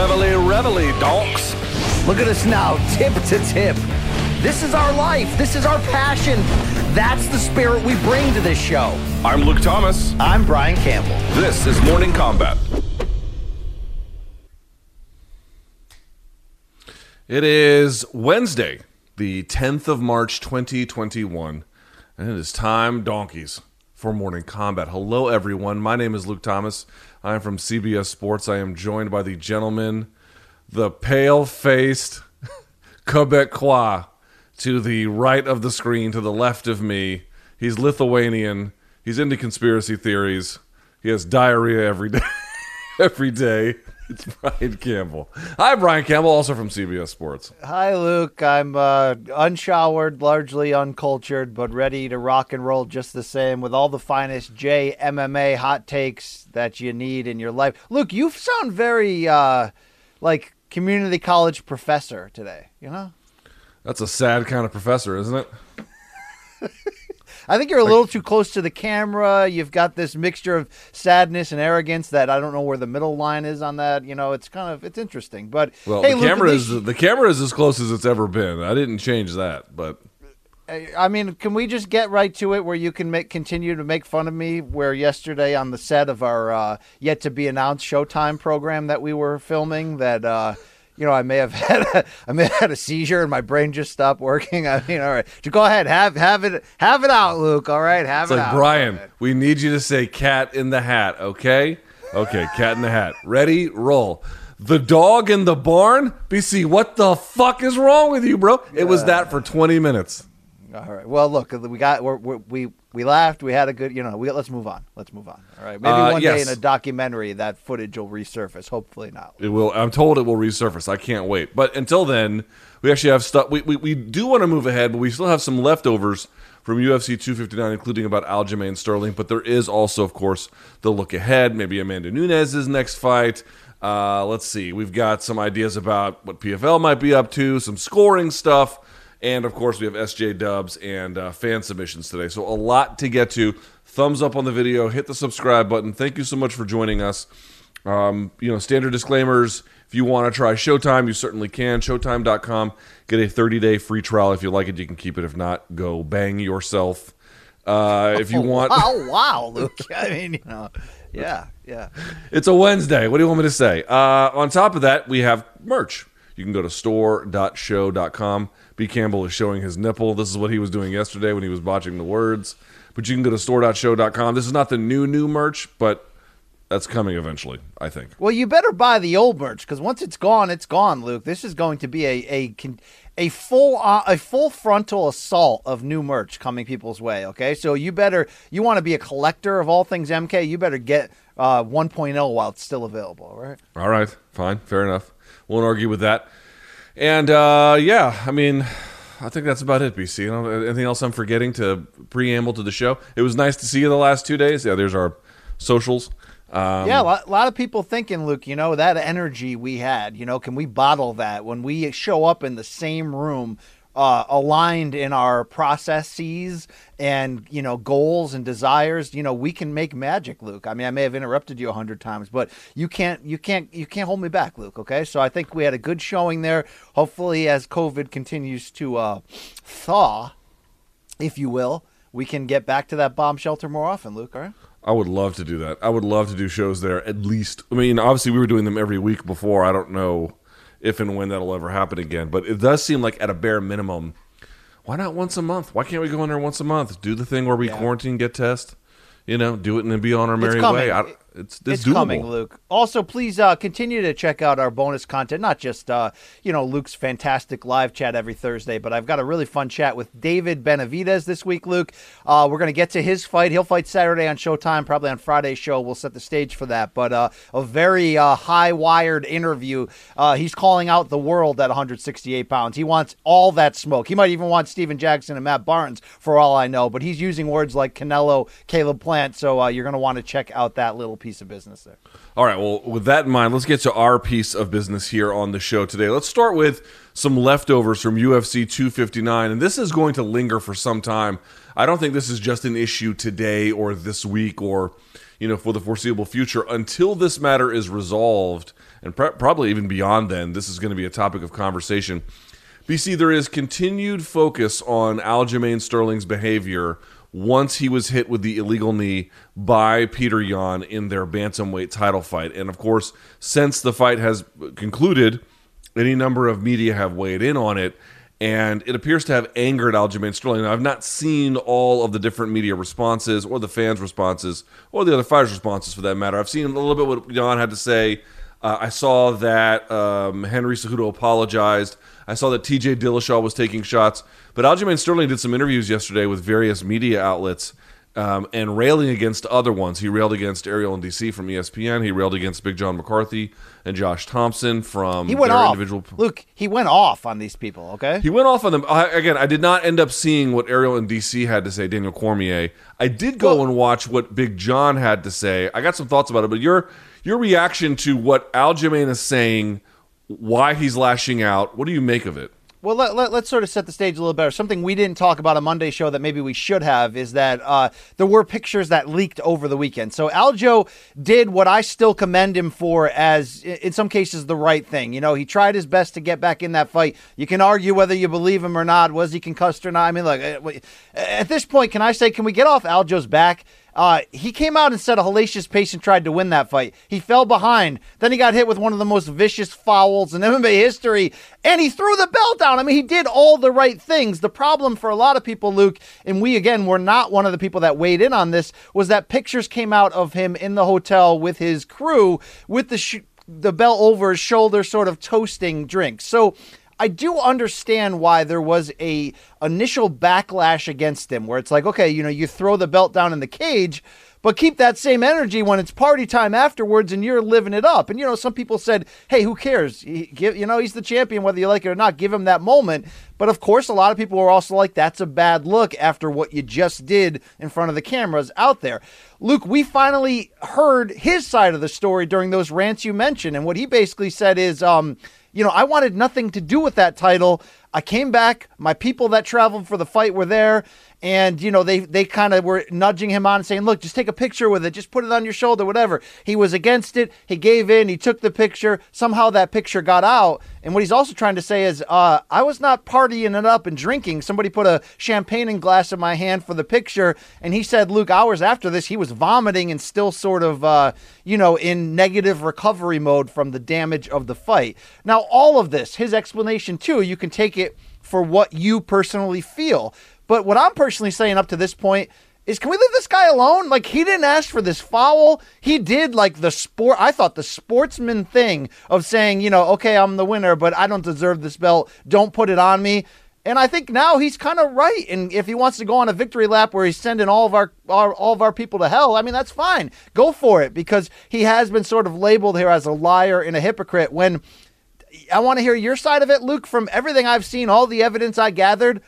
Reveille, reveille, donks. Look at us now, tip to tip. This is our life. This is our passion. That's the spirit we bring to this show. I'm Luke Thomas. I'm Brian Campbell. This is Morning Kombat. It is Wednesday, the 10th of March, 2021, and it is time, donkeys, for Morning Kombat. Hello, everyone. My name is Luke Thomas. I am from CBS Sports. I am joined by the gentleman, the pale faced Quebecois to the right of the screen, to the left of me. He's Lithuanian. He's into conspiracy theories. He has diarrhea every day. every day. It's Brian Campbell. Hi, Brian Campbell, also from CBS Sports. Hi, Luke. I'm uh, unshowered, largely uncultured, but ready to rock and roll just the same with all the finest J MMA hot takes that you need in your life. Luke, you sound very uh, like community college professor today. You know. That's a sad kind of professor, isn't it? I think you're a little too close to the camera. You've got this mixture of sadness and arrogance that I don't know where the middle line is on that. You know, it's kind of it's interesting. But Well, hey, the Luke, camera at is least- the camera is as close as it's ever been. I didn't change that, but I mean, can we just get right to it where you can make continue to make fun of me? Where yesterday on the set of our uh, yet to be announced Showtime program that we were filming, that uh, you know, I may have had a, I may have had a seizure and my brain just stopped working. I mean, all right, just go ahead, have have it have it out, Luke. All right, have it's it like out. Brian, we need you to say "cat in the hat," okay? Okay, cat in the hat. Ready? Roll. The dog in the barn. BC, what the fuck is wrong with you, bro? It was that for twenty minutes. All right. Well, look, we got we're, we're, we we laughed. We had a good, you know. We let's move on. Let's move on. All right. Maybe Uh, one day in a documentary that footage will resurface. Hopefully not. It will. I'm told it will resurface. I can't wait. But until then, we actually have stuff. We, we, we do want to move ahead, but we still have some leftovers from UFC 259, including about Aljamain Sterling. But there is also, of course, the look ahead. Maybe Amanda Nunes' next fight. Uh, let's see. We've got some ideas about what PFL might be up to, some scoring stuff. And of course, we have SJ dubs and uh, fan submissions today. So, a lot to get to. Thumbs up on the video, hit the subscribe button. Thank you so much for joining us. Um, you know, standard disclaimers. If you want to try Showtime, you certainly can. Showtime.com. Get a 30 day free trial. If you like it, you can keep it. If not, go bang yourself. Uh, if you want, Oh wow, Luke. I mean, you know, yeah, yeah. it's a Wednesday. What do you want me to say? Uh, on top of that, we have merch. You can go to store.sho.com. B. Campbell is showing his nipple. This is what he was doing yesterday when he was botching the words. But you can go to store.sho.com. This is not the new, new merch, but that's coming eventually, I think. Well, you better buy the old merch because once it's gone, it's gone, Luke. This is going to be a a a full uh, a full frontal assault of new merch coming people's way. Okay, so you better you want to be a collector of all things MK. You better get uh, 1.0 while it's still available. All right. All right, fine, fair enough. Won't argue with that. And uh, yeah, I mean, I think that's about it. BC. You know, anything else I'm forgetting to preamble to the show? It was nice to see you the last two days. Yeah, there's our socials. Um, Yeah, a lot, a lot of people thinking, Luke, you know, that energy we had, you know, can we bottle that when we show up in the same room, uh, aligned in our processes and, you know, goals and desires, you know, we can make magic, Luke. I mean, I may have interrupted you a hundred times, but you can't, you can't, you can't hold me back, Luke. Okay. So I think we had a good showing there. Hopefully, as COVID continues to uh, thaw, if you will, we can get back to that bomb shelter more often, Luke. All right. I would love to do that. I would love to do shows there at least. I mean, obviously, we were doing them every week before. I don't know if and when that'll ever happen again, but it does seem like at a bare minimum, why not once a month? Why can't we go in there once a month? Do the thing where we Yeah. quarantine, get test, you know, do it and then be on our merry way. I, it's it's, it's coming, Luke. Also, please uh, continue to check out our bonus content. Not just uh, you know Luke's fantastic live chat every Thursday, but I've got a really fun chat with David Benavidez this week, Luke. Uh, we're going to get to his fight. He'll fight Saturday on Showtime, probably on Friday's show. We'll set the stage for that. But uh, a very uh, high-wired interview. Uh, he's calling out the world at 168 pounds. He wants all that smoke. He might even want Steven Jackson and Matt Barnes, for all I know. But he's using words like Canelo, Caleb Plant. So uh, you're going to want to check out that little piece of business there. All right. Well, with that in mind, let's get to our piece of business here on the show today. Let's start with some leftovers from UFC 259, and this is going to linger for some time. I don't think this is just an issue today or this week or you know for the foreseeable future until this matter is resolved, and pr- probably even beyond then. This is going to be a topic of conversation. BC, there is continued focus on Aljamain Sterling's behavior once he was hit with the illegal knee by Peter Yan in their bantamweight title fight. And of course, since the fight has concluded, any number of media have weighed in on it. And it appears to have angered Aljamain Sterling. Now, I've not seen all of the different media responses or the fans' responses or the other fighters' responses for that matter. I've seen a little bit what Yan had to say. Uh, I saw that um, Henry Cejudo apologized. I saw that TJ Dillashaw was taking shots. But Aljamain Sterling did some interviews yesterday with various media outlets um, and railing against other ones. He railed against Ariel and DC from ESPN. He railed against Big John McCarthy and Josh Thompson from He went their off. individual. Luke, he went off on these people. Okay. He went off on them. I, again, I did not end up seeing what Ariel and DC had to say, Daniel Cormier. I did go Well- and watch what Big John had to say. I got some thoughts about it, but your your reaction to what Aljamain is saying, why he's lashing out, what do you make of it? Well, let, let, us sort of set the stage a little better. Something we didn't talk about on Monday show that maybe we should have is that uh, there were pictures that leaked over the weekend. So Aljo did what I still commend him for as, in some cases, the right thing. You know, he tried his best to get back in that fight. You can argue whether you believe him or not. Was he concussed or not? I mean, look, uh, at this point, can I say, can we get off Aljo's back? Uh, he came out and set a hellacious pace and tried to win that fight. He fell behind. Then he got hit with one of the most vicious fouls in MMA history, and he threw the belt down. I mean, he did all the right things. The problem for a lot of people, Luke, and we again were not one of the people that weighed in on this, was that pictures came out of him in the hotel with his crew with the sh- the belt over his shoulder, sort of toasting drinks. So. I do understand why there was a initial backlash against him where it's like, okay, you know, you throw the belt down in the cage, but keep that same energy when it's party time afterwards and you're living it up. And you know, some people said, "Hey, who cares? He, give, you know, he's the champion whether you like it or not. Give him that moment." But of course, a lot of people were also like, "That's a bad look after what you just did in front of the cameras out there." Luke, we finally heard his side of the story during those rants you mentioned, and what he basically said is, um, you know, I wanted nothing to do with that title. I came back. My people that traveled for the fight were there, and you know they they kind of were nudging him on, saying, "Look, just take a picture with it. Just put it on your shoulder, whatever." He was against it. He gave in. He took the picture. Somehow that picture got out. And what he's also trying to say is, uh, I was not partying it up and drinking. Somebody put a champagne glass in my hand for the picture, and he said, Luke, hours after this, he was vomiting and still sort of, uh, you know, in negative recovery mode from the damage of the fight. Now, all of this, his explanation too, you can take it for what you personally feel. But what I'm personally saying up to this point is can we leave this guy alone? Like he didn't ask for this foul. He did like the sport I thought the sportsman thing of saying, you know, okay, I'm the winner, but I don't deserve this belt. Don't put it on me. And I think now he's kind of right. And if he wants to go on a victory lap where he's sending all of our, our all of our people to hell, I mean that's fine. Go for it because he has been sort of labeled here as a liar and a hypocrite when I want to hear your side of it, Luke. From everything I've seen, all the evidence I gathered,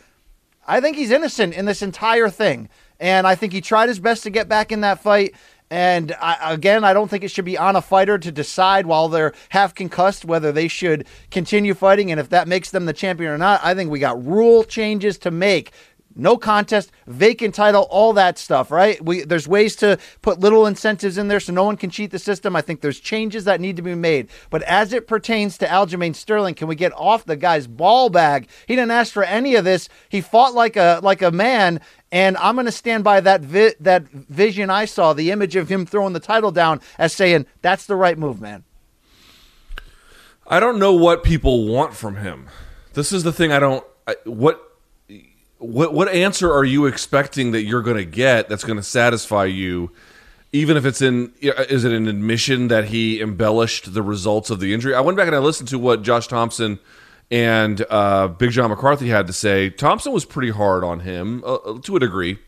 I think he's innocent in this entire thing. And I think he tried his best to get back in that fight. And I, again, I don't think it should be on a fighter to decide while they're half concussed whether they should continue fighting and if that makes them the champion or not. I think we got rule changes to make. No contest, vacant title, all that stuff, right? We there's ways to put little incentives in there so no one can cheat the system. I think there's changes that need to be made. But as it pertains to Aljamain Sterling, can we get off the guy's ball bag? He didn't ask for any of this. He fought like a like a man, and I'm going to stand by that vi- that vision I saw, the image of him throwing the title down as saying that's the right move, man. I don't know what people want from him. This is the thing I don't I, what what what answer are you expecting that you're going to get that's going to satisfy you even if it's in is it an admission that he embellished the results of the injury? I went back and I listened to what Josh Thompson and uh, Big John McCarthy had to say. Thompson was pretty hard on him uh, to a degree.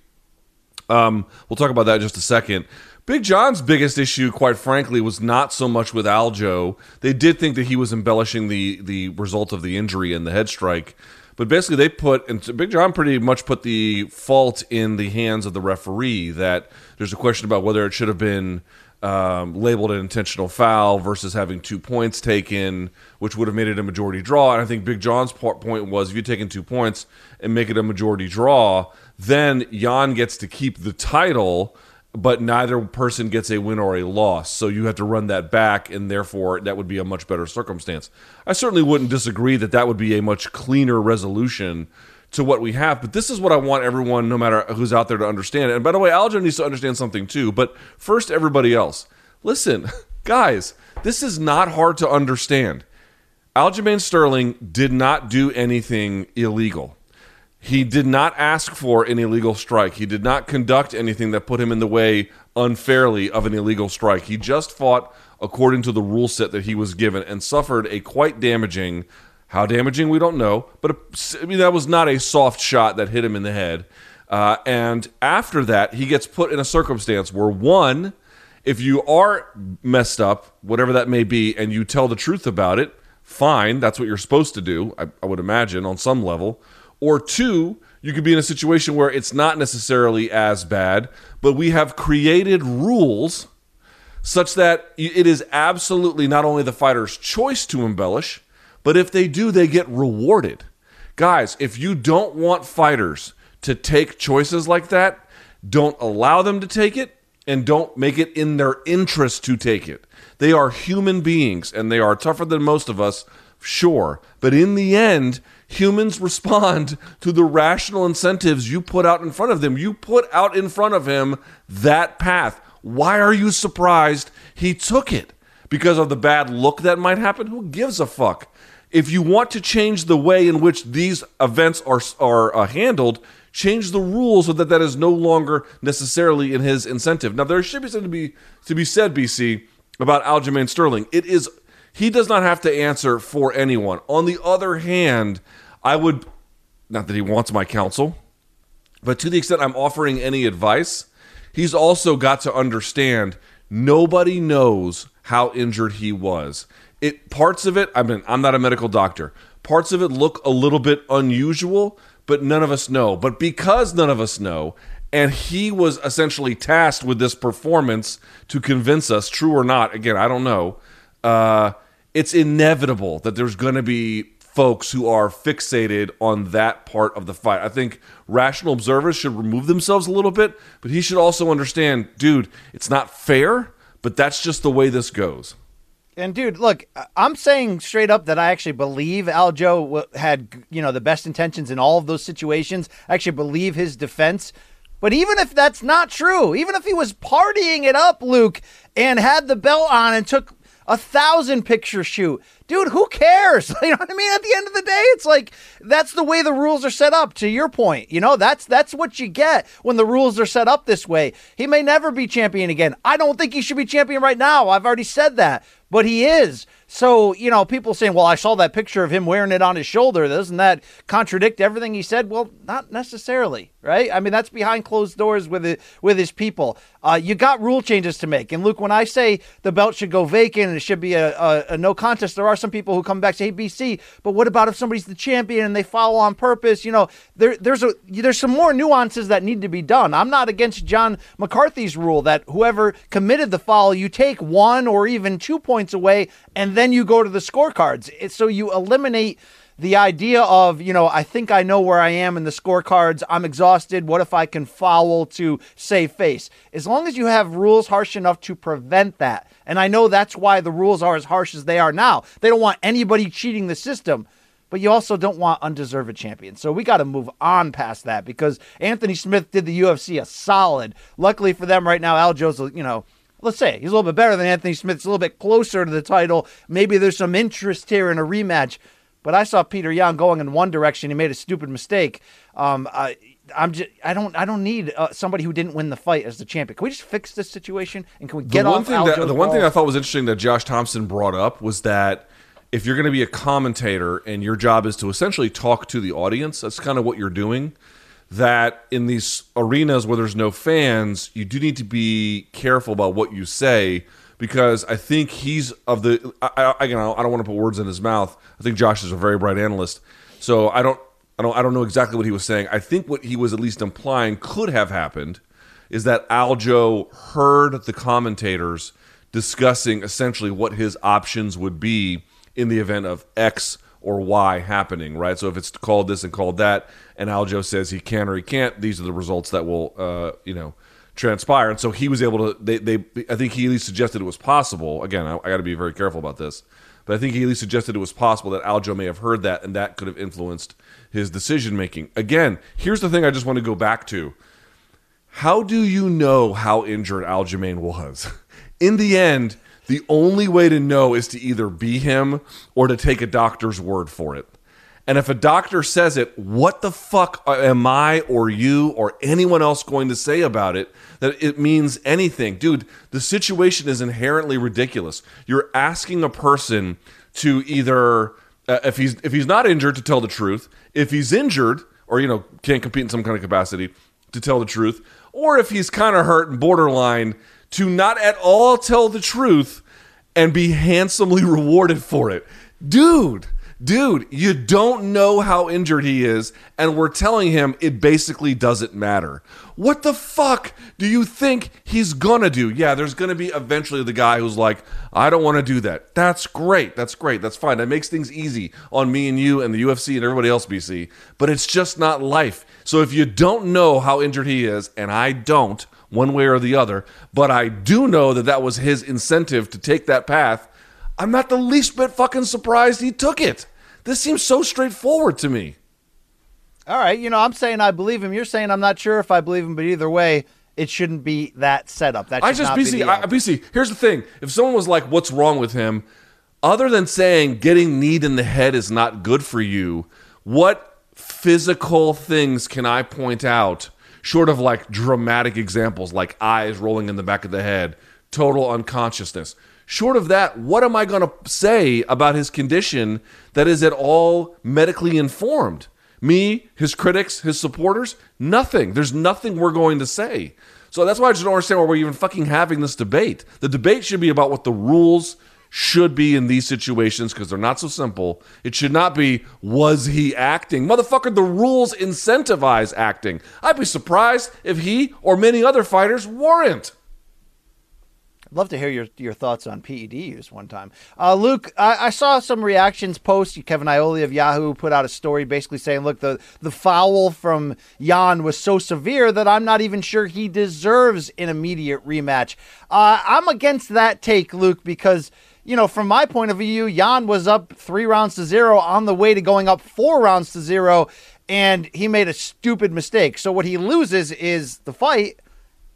Um, we'll talk about that in just a second. Big John's biggest issue, quite frankly, was not so much with Aljo. They did think that he was embellishing the the result of the injury and the head strike, But basically, they put and Big John pretty much put the fault in the hands of the referee. That there's a question about whether it should have been um, labeled an intentional foul versus having two points taken, which would have made it a majority draw. And I think Big John's point was if you take in two points and make it a majority draw, then Yan gets to keep the title but neither person gets a win or a loss. So you have to run that back, and therefore that would be a much better circumstance. I certainly wouldn't disagree that that would be a much cleaner resolution to what we have. But this is what I want everyone, no matter who's out there, to understand. And by the way, Aljo needs to understand something too. But first, everybody else, listen, guys, this is not hard to understand. Aljamain Sterling did not do anything illegal. He did not ask for an illegal strike. He did not conduct anything that put him in the way unfairly of an illegal strike. He just fought according to the rule set that he was given and suffered a quite damaging, how damaging we don't know, but a, I mean, that was not a soft shot that hit him in the head. Uh, and after that, he gets put in a circumstance where one, if you are messed up, whatever that may be, and you tell the truth about it, fine. That's what you're supposed to do, I, I would imagine, on some level. Or two, you could be in a situation where it's not necessarily as bad, but we have created rules such that it is absolutely not only the fighter's choice to embellish, but if they do, they get rewarded. Guys, if you don't want fighters to take choices like that, don't allow them to take it and don't make it in their interest to take it. They are human beings and they are tougher than most of us, sure. But in the end, humans respond to the rational incentives you put out in front of them. You put out in front of him that path. Why are you surprised he took it? Because of the bad look that might happen? Who gives a fuck? If you want to change the way in which these events are, are uh, handled, change the rules so that that is no longer necessarily in his incentive. Now, there should be something to be, to be said, BC, about Aljamain Sterling. It is he does not have to answer for anyone. On the other hand, I would, not that he wants my counsel, but to the extent I'm offering any advice, he's also got to understand nobody knows how injured he was. It parts of it, I mean, I'm not a medical doctor. Parts of it look a little bit unusual, but none of us know. But because none of us know, and he was essentially tasked with this performance to convince us, true or not, again, I don't know. Uh, it's inevitable that there's going to be folks who are fixated on that part of the fight. I think rational observers should remove themselves a little bit, but he should also understand, dude, it's not fair, but that's just the way this goes. And dude, look, I'm saying straight up that I actually believe Aljo had, you know, the best intentions in all of those situations. I actually believe his defense. But even if that's not true, even if he was partying it up, Luke, and had the belt on and took a thousand picture shoot. Dude, who cares? You know what I mean? At the end of the day, it's like that's the way the rules are set up, to your point. You know, that's that's what you get when the rules are set up this way. He may never be champion again. I don't think he should be champion right now. I've already said that. But he is. So, you know, people saying, well, I saw that picture of him wearing it on his shoulder. Doesn't that contradict everything he said? Well, not necessarily, right? I mean, that's behind closed doors with it, with his people. Uh, you got rule changes to make. And Luke, when I say the belt should go vacant and it should be a, a, a no contest, there are some people who come back say, hey, BC, but what about if somebody's the champion and they follow on purpose? You know, there, there's a there's some more nuances that need to be done. I'm not against John McCarthy's rule that whoever committed the foul, you take one or even two points away and then then you go to the scorecards. so you eliminate the idea of, you know, I think I know where I am in the scorecards. I'm exhausted. What if I can foul to save face? As long as you have rules harsh enough to prevent that. And I know that's why the rules are as harsh as they are now. They don't want anybody cheating the system but you also don't want undeserved champions. So we got to move on past that because Anthony Smith did the UFC a solid. Luckily for them right now, Aljo's, you know, let's say he's a little bit better than Anthony Smith. It's a little bit closer to the title. Maybe there's some interest here in a rematch. But I saw Peter Yan going in one direction. He made a stupid mistake. Um, I, I'm just I don't I don't need uh, somebody who didn't win the fight as the champion. Can we just fix this situation and can we get the one off thing that, The one thing I thought was interesting that Josh Thompson brought up was that if you're going to be a commentator and your job is to essentially talk to the audience, that's kind of what you're doing that in these arenas where there's no fans, you do need to be careful about what you say because I think he's of the. I, I, I don't want to put words in his mouth. I think Josh is a very bright analyst, so I don't I don't I don't know exactly what he was saying. I think what he was at least implying could have happened is that Aljo heard the commentators discussing essentially what his options would be in the event of X or Y happening, right? So if it's called this and called that, and Aljo says he can or he can't, these are the results that will, uh, you know, transpire. And so he was able to. They, they I think he at least suggested it was possible. Again, I, I got to be very careful about this, but I think he at least suggested it was possible that Aljo may have heard that, and that could have influenced his decision making. Again, here's the thing: I just want to go back to. How do you know how injured Aljamain was? In the end, the only way to know is to either be him or to take a doctor's word for it. And if a doctor says it, what the fuck am I or you or anyone else going to say about it that it means anything? Dude, the situation is inherently ridiculous. You're asking a person to either uh, if he's if he's not injured to tell the truth, if he's injured or you know can't compete in some kind of capacity to tell the truth, or if he's kind of hurt and borderline to not at all tell the truth and be handsomely rewarded for it. Dude, dude, you don't know how injured he is, and we're telling him it basically doesn't matter. What the fuck do you think he's gonna do? Yeah, there's gonna be eventually the guy who's like, I don't wanna do that. That's great. That's great. That's fine. That makes things easy on me and you and the UFC and everybody else, BC. But it's just not life. So if you don't know how injured he is, and I don't, one way or the other, but I do know that that was his incentive to take that path. I'm not the least bit fucking surprised he took it. This seems so straightforward to me. All right, you know, I'm saying I believe him. You're saying I'm not sure if I believe him, but either way, it shouldn't be that setup. That I just BC. I, BC. Here's the thing: if someone was like, "What's wrong with him?" Other than saying getting kneed in the head is not good for you, what physical things can I point out short of like dramatic examples like eyes rolling in the back of the head, total unconsciousness. Short of that, what am I going to say about his condition that is at all medically informed? Me, his critics, his supporters? Nothing. There's nothing we're going to say. So that's why I just don't understand why we're even fucking having this debate. The debate should be about what the rules should be in these situations because they're not so simple. It should not be, was he acting? Motherfucker, the rules incentivize acting. I'd be surprised if he or many other fighters weren't. Love to hear your, your thoughts on PED use one time. Uh, Luke, I, I, saw some reactions post. Kevin Iole of Yahoo put out a story basically saying, look, the, the foul from Yan was so severe that I'm not even sure he deserves an immediate rematch. Uh, I'm against that take, Luke, because – you know, from my point of view, Yan was up three rounds to zero on the way to going up four rounds to zero, and he made a stupid mistake. So what he loses is the fight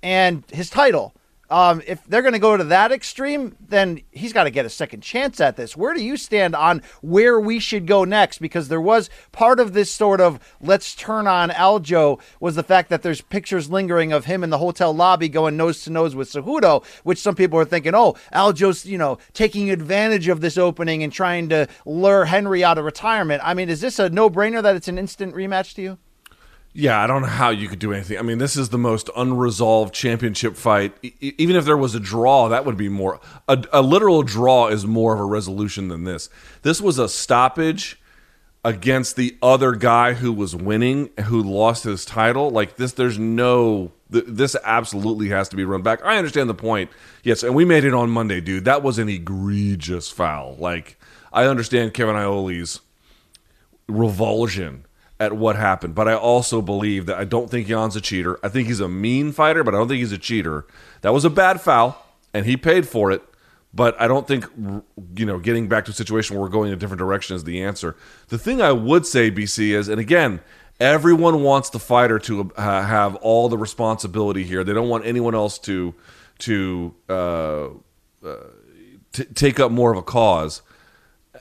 and his title. Um, if they're going to go to that extreme, then he's got to get a second chance at this. Where do you stand on where we should go next? Because there was part of this sort of let's turn on Aljo was the fact that there's pictures lingering of him in the hotel lobby going nose to nose with Cejudo, which some people are thinking, oh, Aljo's, you know, taking advantage of this opening and trying to lure Henry out of retirement. I mean, is this a no brainer that it's an instant rematch to you? Yeah, I don't know how you could do anything. I mean, this is the most unresolved championship fight. Even if there was a draw, that would be more. A, a, literal draw is more of a resolution than this. This was a stoppage against the other guy who was winning, who lost his title. Like this, there's no. This absolutely has to be run back. I understand the point. Yes, and we made it on Monday, dude. That was an egregious foul. Like I understand Kevin Iole's revulsion at what happened. But I also believe that I don't think Yan's a cheater. I think he's a mean fighter, but I don't think he's a cheater. That was a bad foul, and he paid for it. But I don't think you know getting back to a situation where we're going in a different direction is the answer. The thing I would say, BC, is, and again, everyone wants the fighter to uh, have all the responsibility here. They don't want anyone else to to uh, uh, t- take up more of a cause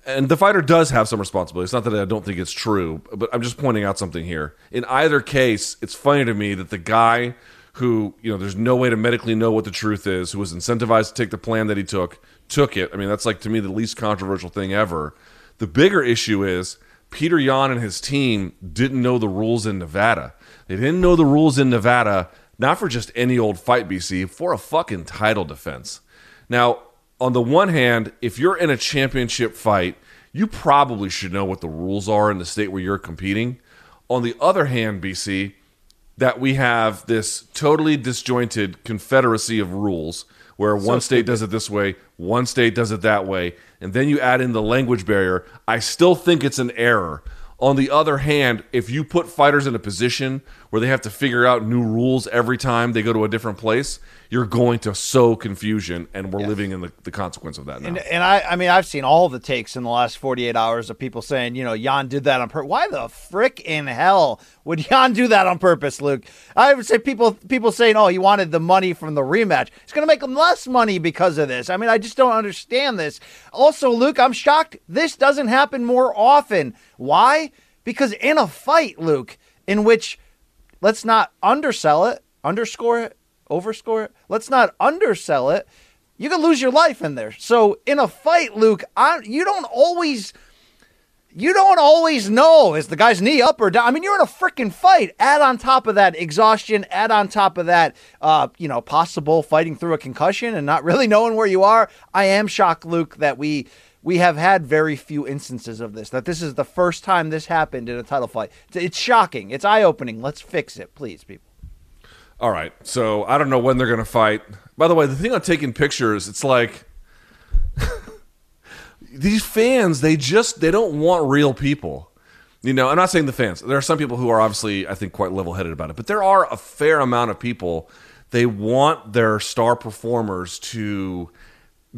and the fighter does have some responsibility. It's not that I don't think it's true, but I'm just pointing out something here. In either case, it's funny to me that the guy who, you know, there's no way to medically know what the truth is, who was incentivized to take the plan that he took, took it. I mean, that's like to me the least controversial thing ever. The bigger issue is Peter Yan and his team didn't know the rules in Nevada. They didn't know the rules in Nevada, not for just any old fight, BC, for a fucking title defense. Now, on the one hand, if you're in a championship fight, you probably should know what the rules are in the state where you're competing. On the other hand, BC, that we have this totally disjointed confederacy of rules where one state does it this way, one state does it that way, and then you add in the language barrier. I still think it's an error. On the other hand, if you put fighters in a position where they have to figure out new rules every time they go to a different place, you're going to sow confusion, and we're living in the, the consequence of that now. And, and I, I mean, I've seen all the takes in the last 48 hours of people saying, you know, Yan did that on purpose. Why the frick in hell would Yan do that on purpose, Luke? I would say people, people saying, oh, he wanted the money from the rematch. He's going to make him less money because of this. I mean, I just don't understand this. Also, Luke, I'm shocked this doesn't happen more often. Why? Because in a fight, Luke, in which let's not undersell it, underscore it, overscore it. Let's not undersell it. You can lose your life in there. So in a fight, Luke, I, you don't always you don't always know is the guy's knee up or down. I mean, you're in a freaking fight. Add on top of that exhaustion. Add on top of that, uh, you know, possible fighting through a concussion and not really knowing where you are. I am shocked, Luke, that we we have had very few instances of this. That this is the first time this happened in a title fight. It's, it's shocking. It's eye opening. Let's fix it, please, people. All right. So I don't know when they're going to fight. By the way, the thing on taking pictures, it's like these fans, they just they don't want real people. You know, I'm not saying the fans. There are some people who are obviously, I think, quite level-headed about it, but there are a fair amount of people. They want their star performers to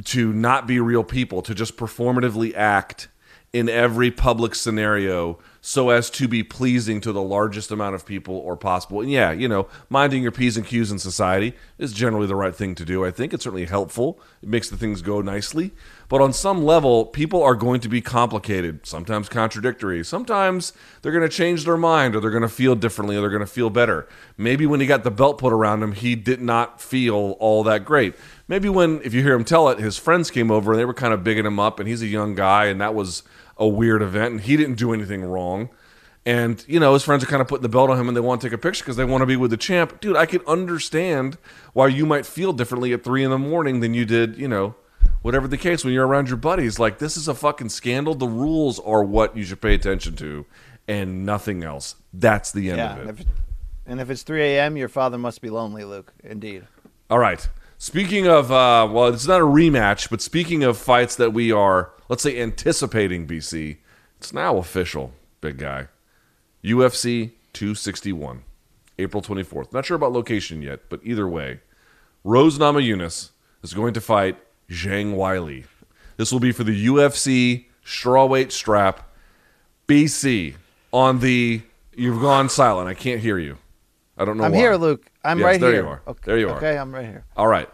to not be real people, to just performatively act in every public scenario so as to be pleasing to the largest amount of people or possible. And yeah, you know, minding your P's and Q's in society is generally the right thing to do. I think it's certainly helpful. It makes the things go nicely. But on some level, people are going to be complicated, sometimes contradictory. Sometimes they're going to change their mind or they're going to feel differently or they're going to feel better. Maybe when he got the belt put around him, he did not feel all that great. Maybe when, if you hear him tell it, his friends came over and they were kind of bigging him up and he's a young guy and that was a weird event and he didn't do anything wrong. And, you know, his friends are kind of putting the belt on him and they want to take a picture because they want to be with the champ. Dude, I can understand why you might feel differently at three in the morning than you did, you know, whatever the case when you're around your buddies. Like, this is a fucking scandal. The rules are what you should pay attention to and nothing else. That's the end Yeah. of it. And if, and if it's 3 a.m., your father must be lonely, Luke. Indeed. All right. Speaking of, uh, well, it's not a rematch, but speaking of fights that we are, let's say, anticipating, BC, it's now official, big guy. UFC 261, April 24th. Not sure about location yet, but either way, Rose Namajunas is going to fight Zhang Weili. This will be for the UFC strawweight strap. BC on the. You've gone silent. I can't hear you. I don't know. I'm why. here, Luke. I'm Yes, right there here. you are. Okay. There you are. Okay, I'm right here. All right.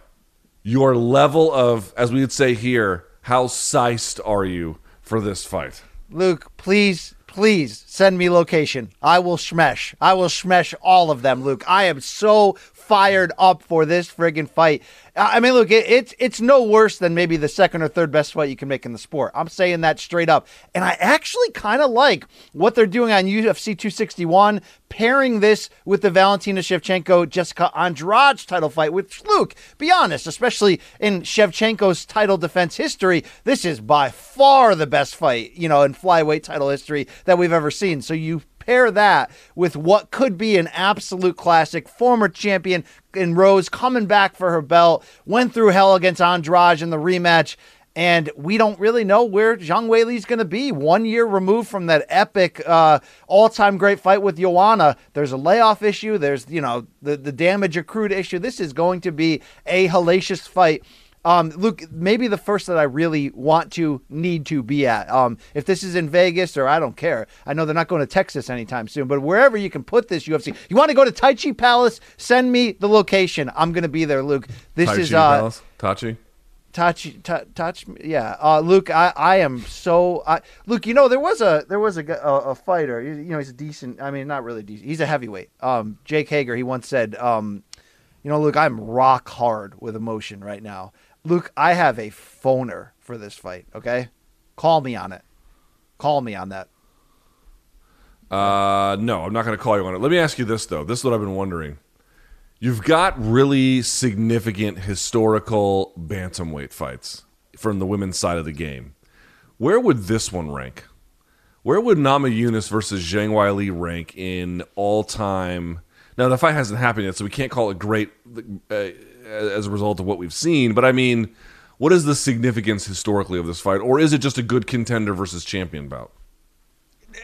Your level of, as we would say here, how sized are you for this fight? Luke, please, please send me location. I will smash. I will smash all of them, Luke. I am so fired up for this friggin' fight. I mean, look, it, it's it's no worse than maybe the second or third best fight you can make in the sport. I'm saying that straight up. And I actually kind of like what they're doing on UFC 261, pairing this with the Valentina Shevchenko Jessica Andrade title fight. Which, Luke, be honest, especially in Shevchenko's title defense history, this is by far the best fight, you know, in flyweight title history that we've ever seen. So you pair that with what could be an absolute classic, former champion in Rose coming back for her belt, went through hell against Andrade in the rematch. And we don't really know where Zhang Weili's going to be. One year removed from that epic, uh, all-time great fight with Joanna. There's a layoff issue. There's, you know, the the damage accrued issue. This is going to be a hellacious fight. Um, Luke, maybe the first that I really want to need to be at. Um, if this is in Vegas or I don't care. I know they're not going to Texas anytime soon, but wherever you can put this UFC, you want to go to Tachi Palace? Send me the location. I'm going to be there, Luke. This Tai is Chi uh, Palace? Tachi? touch touch, touch yeah uh luke i i am so I, luke you know there was a there was a, a, a fighter you, you know he's a decent i mean not really decent he's a heavyweight um jake hager he once said um you know luke i'm rock hard with emotion right now luke i have a phoner for this fight okay call me on it call me on that Uh, no, I'm not going to call you on it. Let me ask you this, though. This is what I've been wondering. You've got really significant historical bantamweight fights from the women's side of the game. Where would this one rank? Where would Namajunas versus Zhang Weili rank in all time? Now the fight hasn't happened yet, so we can't call it great uh, as a result of what we've seen. But I mean, what is the significance historically of this fight, or is it just a good contender versus champion bout?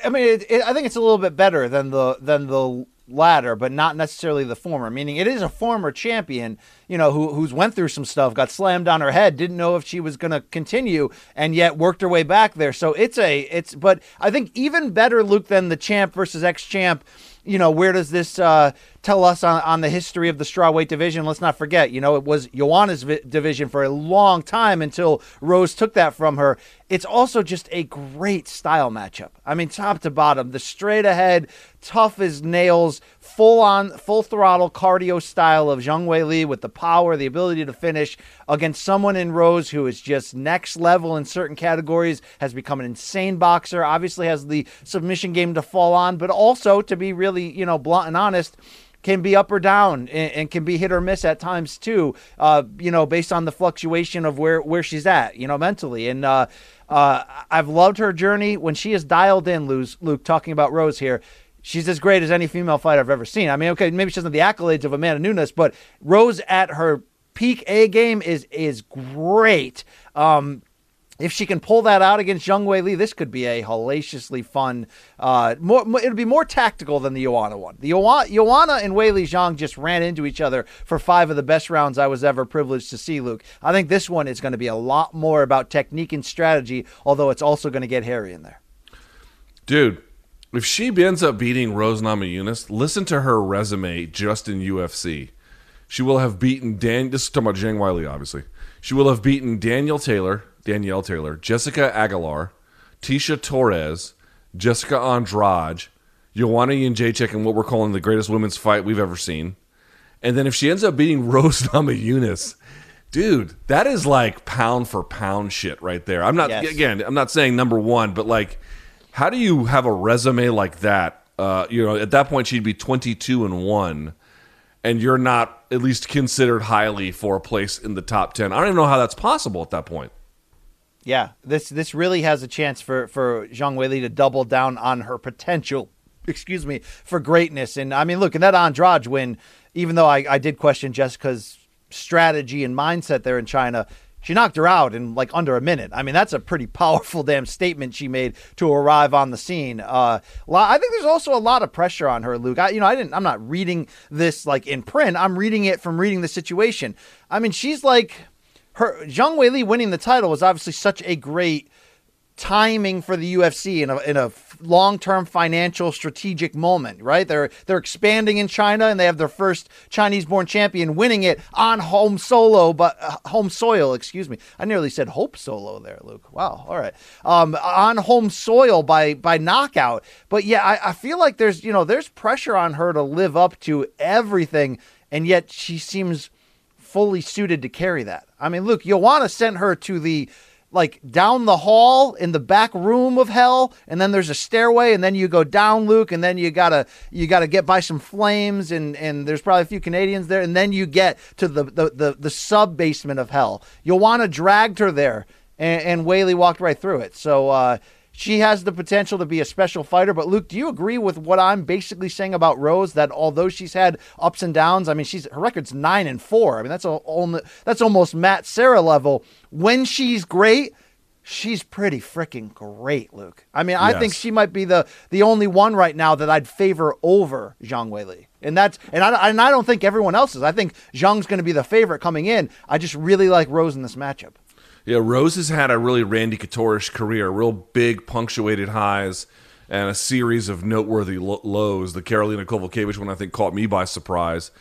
I mean, it, it, I think it's a little bit better than the than the latter, but not necessarily the former. Meaning, it is a former champion, you know, who who's went through some stuff, got slammed on her head, didn't know if she was going to continue, and yet worked her way back there. So it's a it's, but I think even better, Luke, than the champ versus ex champ you know, where does this uh, tell us on, on the history of the strawweight division? Let's not forget, you know, it was Joanna's vi- division for a long time until Rose took that from her. It's also just a great style matchup. I mean, top to bottom, the straight ahead, tough as nails, full on, full throttle cardio style of Zhang Wei Li with the power, the ability to finish against someone in Rose who is just next level in certain categories, has become an insane boxer, obviously has the submission game to fall on, but also to be really, you know, blunt and honest can be up or down and, can be hit or miss at times too. Uh, you know, based on the fluctuation of where where she's at, you know, mentally. And uh, uh, I've loved her journey when she is dialed in. Luke talking about Rose here. She's as great as any female fighter I've ever seen. I mean, okay, maybe she doesn't have the accolades of Amanda Nunes, but Rose at her peak A game is is great. Um, if she can pull that out against Zhang Wei Li, this could be a hellaciously fun. Uh, more, it'll be more tactical than the Joanna one. The Joanna and Wei Li Zhang just ran into each other for five of the best rounds I was ever privileged to see. Luke, I think this one is going to be a lot more about technique and strategy, although it's also going to get hairy in there. Dude, if she ends up beating Rose Namajunas, listen to her resume just in UFC. She will have beaten Dan. This is talking about Zhang Weili, obviously. She will have beaten Daniel Taylor, Danielle Taylor, Jessica Aguilar, Tecia Torres, Jessica Andrade, Joanna Jędrzejczyk and what we're calling the greatest women's fight we've ever seen. And then if she ends up beating Rose Namajunas, dude, that is like pound for pound shit right there. I'm not yes. again, I'm not saying number one, but like, how do you have a resume like that? Uh, you know, at that point she'd be 22 and one, and you're not at least considered highly for a place in the top 10. I don't even know how that's possible at that point. Yeah, this this really has a chance for for Zhang Weili to double down on her potential. Excuse me for greatness, and I mean, look, in that Andrade win, even though I, I did question Jessica's strategy and mindset there in China, she knocked her out in like under a minute. I mean, that's a pretty powerful damn statement she made to arrive on the scene. Uh, I think there's also a lot of pressure on her, Luke. I, you know, I didn't. I'm not reading this like in print. I'm reading it from reading the situation. I mean, she's like her Zhang Weili winning the title was obviously such a great timing for the UFC in a, in a long-term financial strategic moment, right? They're they're expanding in China and they have their first Chinese-born champion winning it on home solo, but uh, home soil, excuse me. I nearly said hope solo there, Luke. Wow. All right. Um, on home soil by by knockout. But yeah, I, I feel like there's you know there's pressure on her to live up to everything, and yet she seems fully suited to carry that. I mean, look, Joanna sent her to the like down the hall in the back room of hell and then there's a stairway and then you go down luke and then you gotta you gotta get by some flames and and there's probably a few canadians there and then you get to the the the, the sub basement of hell. Joanna dragged her there and, and Weili walked right through it. So uh she has the potential to be a special fighter. But Luke, do you agree with what I'm basically saying about Rose? That although she's had ups and downs, I mean, she's her record's nine and four. I mean, that's a, that's almost Matt Serra level. When she's great, she's pretty freaking great, Luke. I mean, I yes. think she might be the the only one right now that I'd favor over Zhang Weili. And that's and I, and I don't think everyone else is. I think Zhang's going to be the favorite coming in. I just really like Rose in this matchup. Yeah, Rose has had a really Randy Couture-ish career, real big punctuated highs and a series of noteworthy lows. The Karolina Kowalkiewicz one I think caught me by surprise.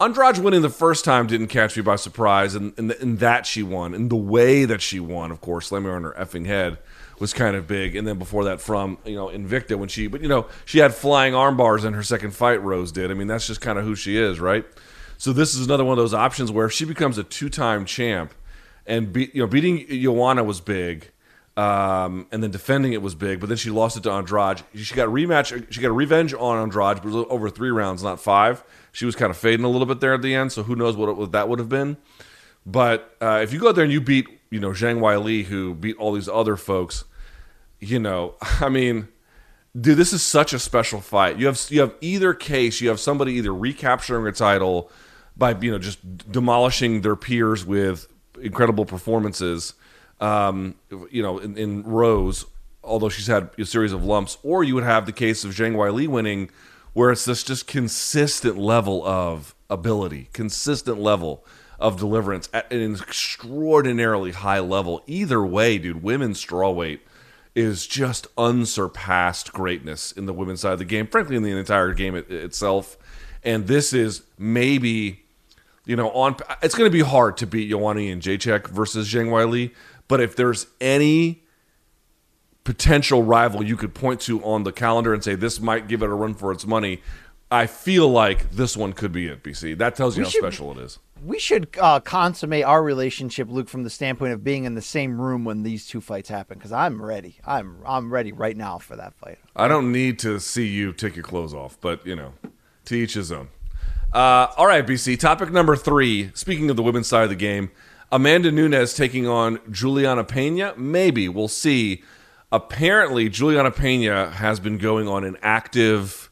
Andrade winning the first time didn't catch me by surprise, and, and that she won, and the way that she won, of course, slamming her on her effing head was kind of big. And then before that, from you know Invicta when she, but you know she had flying arm bars in her second fight. Rose did. I mean that's just kind of who she is, right? So this is another one of those options where if she becomes a two-time champ and be, you know beating Joanna was big, um, and then defending it was big. But then she lost it to Andrade. She got a rematch. She got a revenge on Andrade, but over three rounds, not five. She was kind of fading a little bit there at the end. So who knows what, it, what that would have been. But uh, if you go out there and you beat you know Zhang Weili, who beat all these other folks, you know, I mean, dude, this is such a special fight. You have you have either case, you have somebody either recapturing a title by you know just demolishing their peers with incredible performances, um, you know, in, in rows. Although she's had a series of lumps, or you would have the case of Zhang Weili winning, where it's this just consistent level of ability, consistent level of deliverance at an extraordinarily high level. Either way, dude, women's strawweight is just unsurpassed greatness in the women's side of the game, frankly, in the entire game it, itself. And this is maybe, you know, on it's going to be hard to beat Joanna Jędrzejczyk versus Zhang Weili, but if there's any potential rival you could point to on the calendar and say this might give it a run for its money, I feel like this one could be it, BC. That tells you we how should, special it is. We should uh, consummate our relationship, Luke, from the standpoint of being in the same room when these two fights happen. Because I'm ready. I'm I'm ready right now for that fight. I don't need to see you take your clothes off, but you know, to each his own. Uh, all right, BC. Topic number three. Speaking of the women's side of the game, Amanda Nunes taking on Juliana Pena. Maybe we'll see. Apparently, Juliana Pena has been going on an active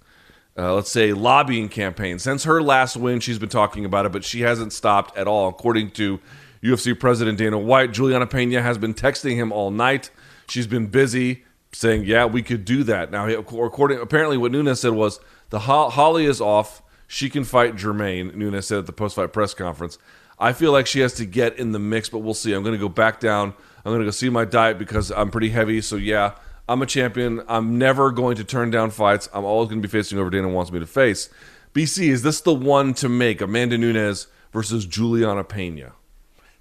uh, let's say, lobbying campaign. Since her last win, she's been talking about it, but she hasn't stopped at all. According to UFC President Dana White, Juliana Pena has been texting him all night. She's been busy saying, "Yeah, we could do that." Now, according apparently, what Nunes said was the Holly is off. She can fight Germaine. Nunes said at the post-fight press conference. I feel like she has to get in the mix, but we'll see. I'm going to go back down. I'm going to go see my diet because I'm pretty heavy. So yeah, I'm a champion. I'm never going to turn down fights. I'm always going to be facing whoever Dana wants me to face. BC, is this the one to make Amanda Nunes versus Juliana Pena?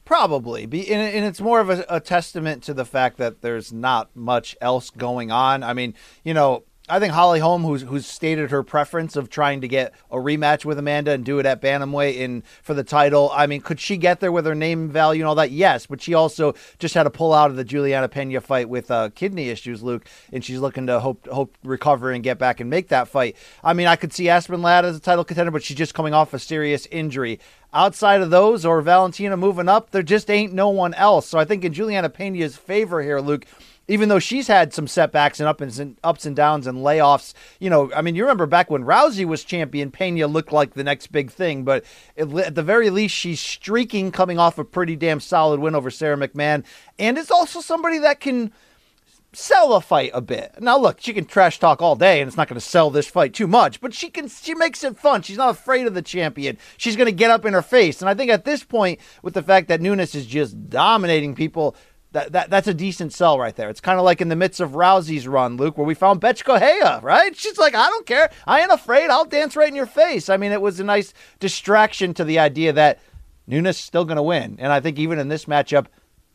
Probably, and, it's more of a, a, testament to the fact that there's not much else going on. I mean, you know, I think Holly Holm, who's who's stated her preference of trying to get a rematch with Amanda and do it at bantamweight in for the title. I mean, could she get there with her name value and all that? Yes, but she also just had to pull out of the Juliana Pena fight with uh, kidney issues, Luke, and she's looking to hope hope recover and get back and make that fight. I mean, I could see Aspen Ladd as a title contender, but she's just coming off a serious injury. Outside of those or Valentina moving up, there just ain't no one else. So I think in Juliana Pena's favor here, Luke even though she's had some setbacks and ups and ups and downs and layoffs. You know, I mean, you remember back when Rousey was champion, Pena looked like the next big thing, but at the very least, she's streaking, coming off a pretty damn solid win over Sara McMann, and is also somebody that can sell a fight a bit. Now look, she can trash talk all day and it's not going to sell this fight too much, but she can she makes it fun. She's not afraid of the champion. She's going to get up in her face. And I think at this point with the fact that Nunes is just dominating people, that, that that's a decent sell right there. It's kind of like in the midst of Rousey's run, Luke, where we found Bethe Correia, right? She's like, I don't care. I ain't afraid. I'll dance right in your face. I mean, it was a nice distraction to the idea that Nunes still going to win. And I think even in this matchup,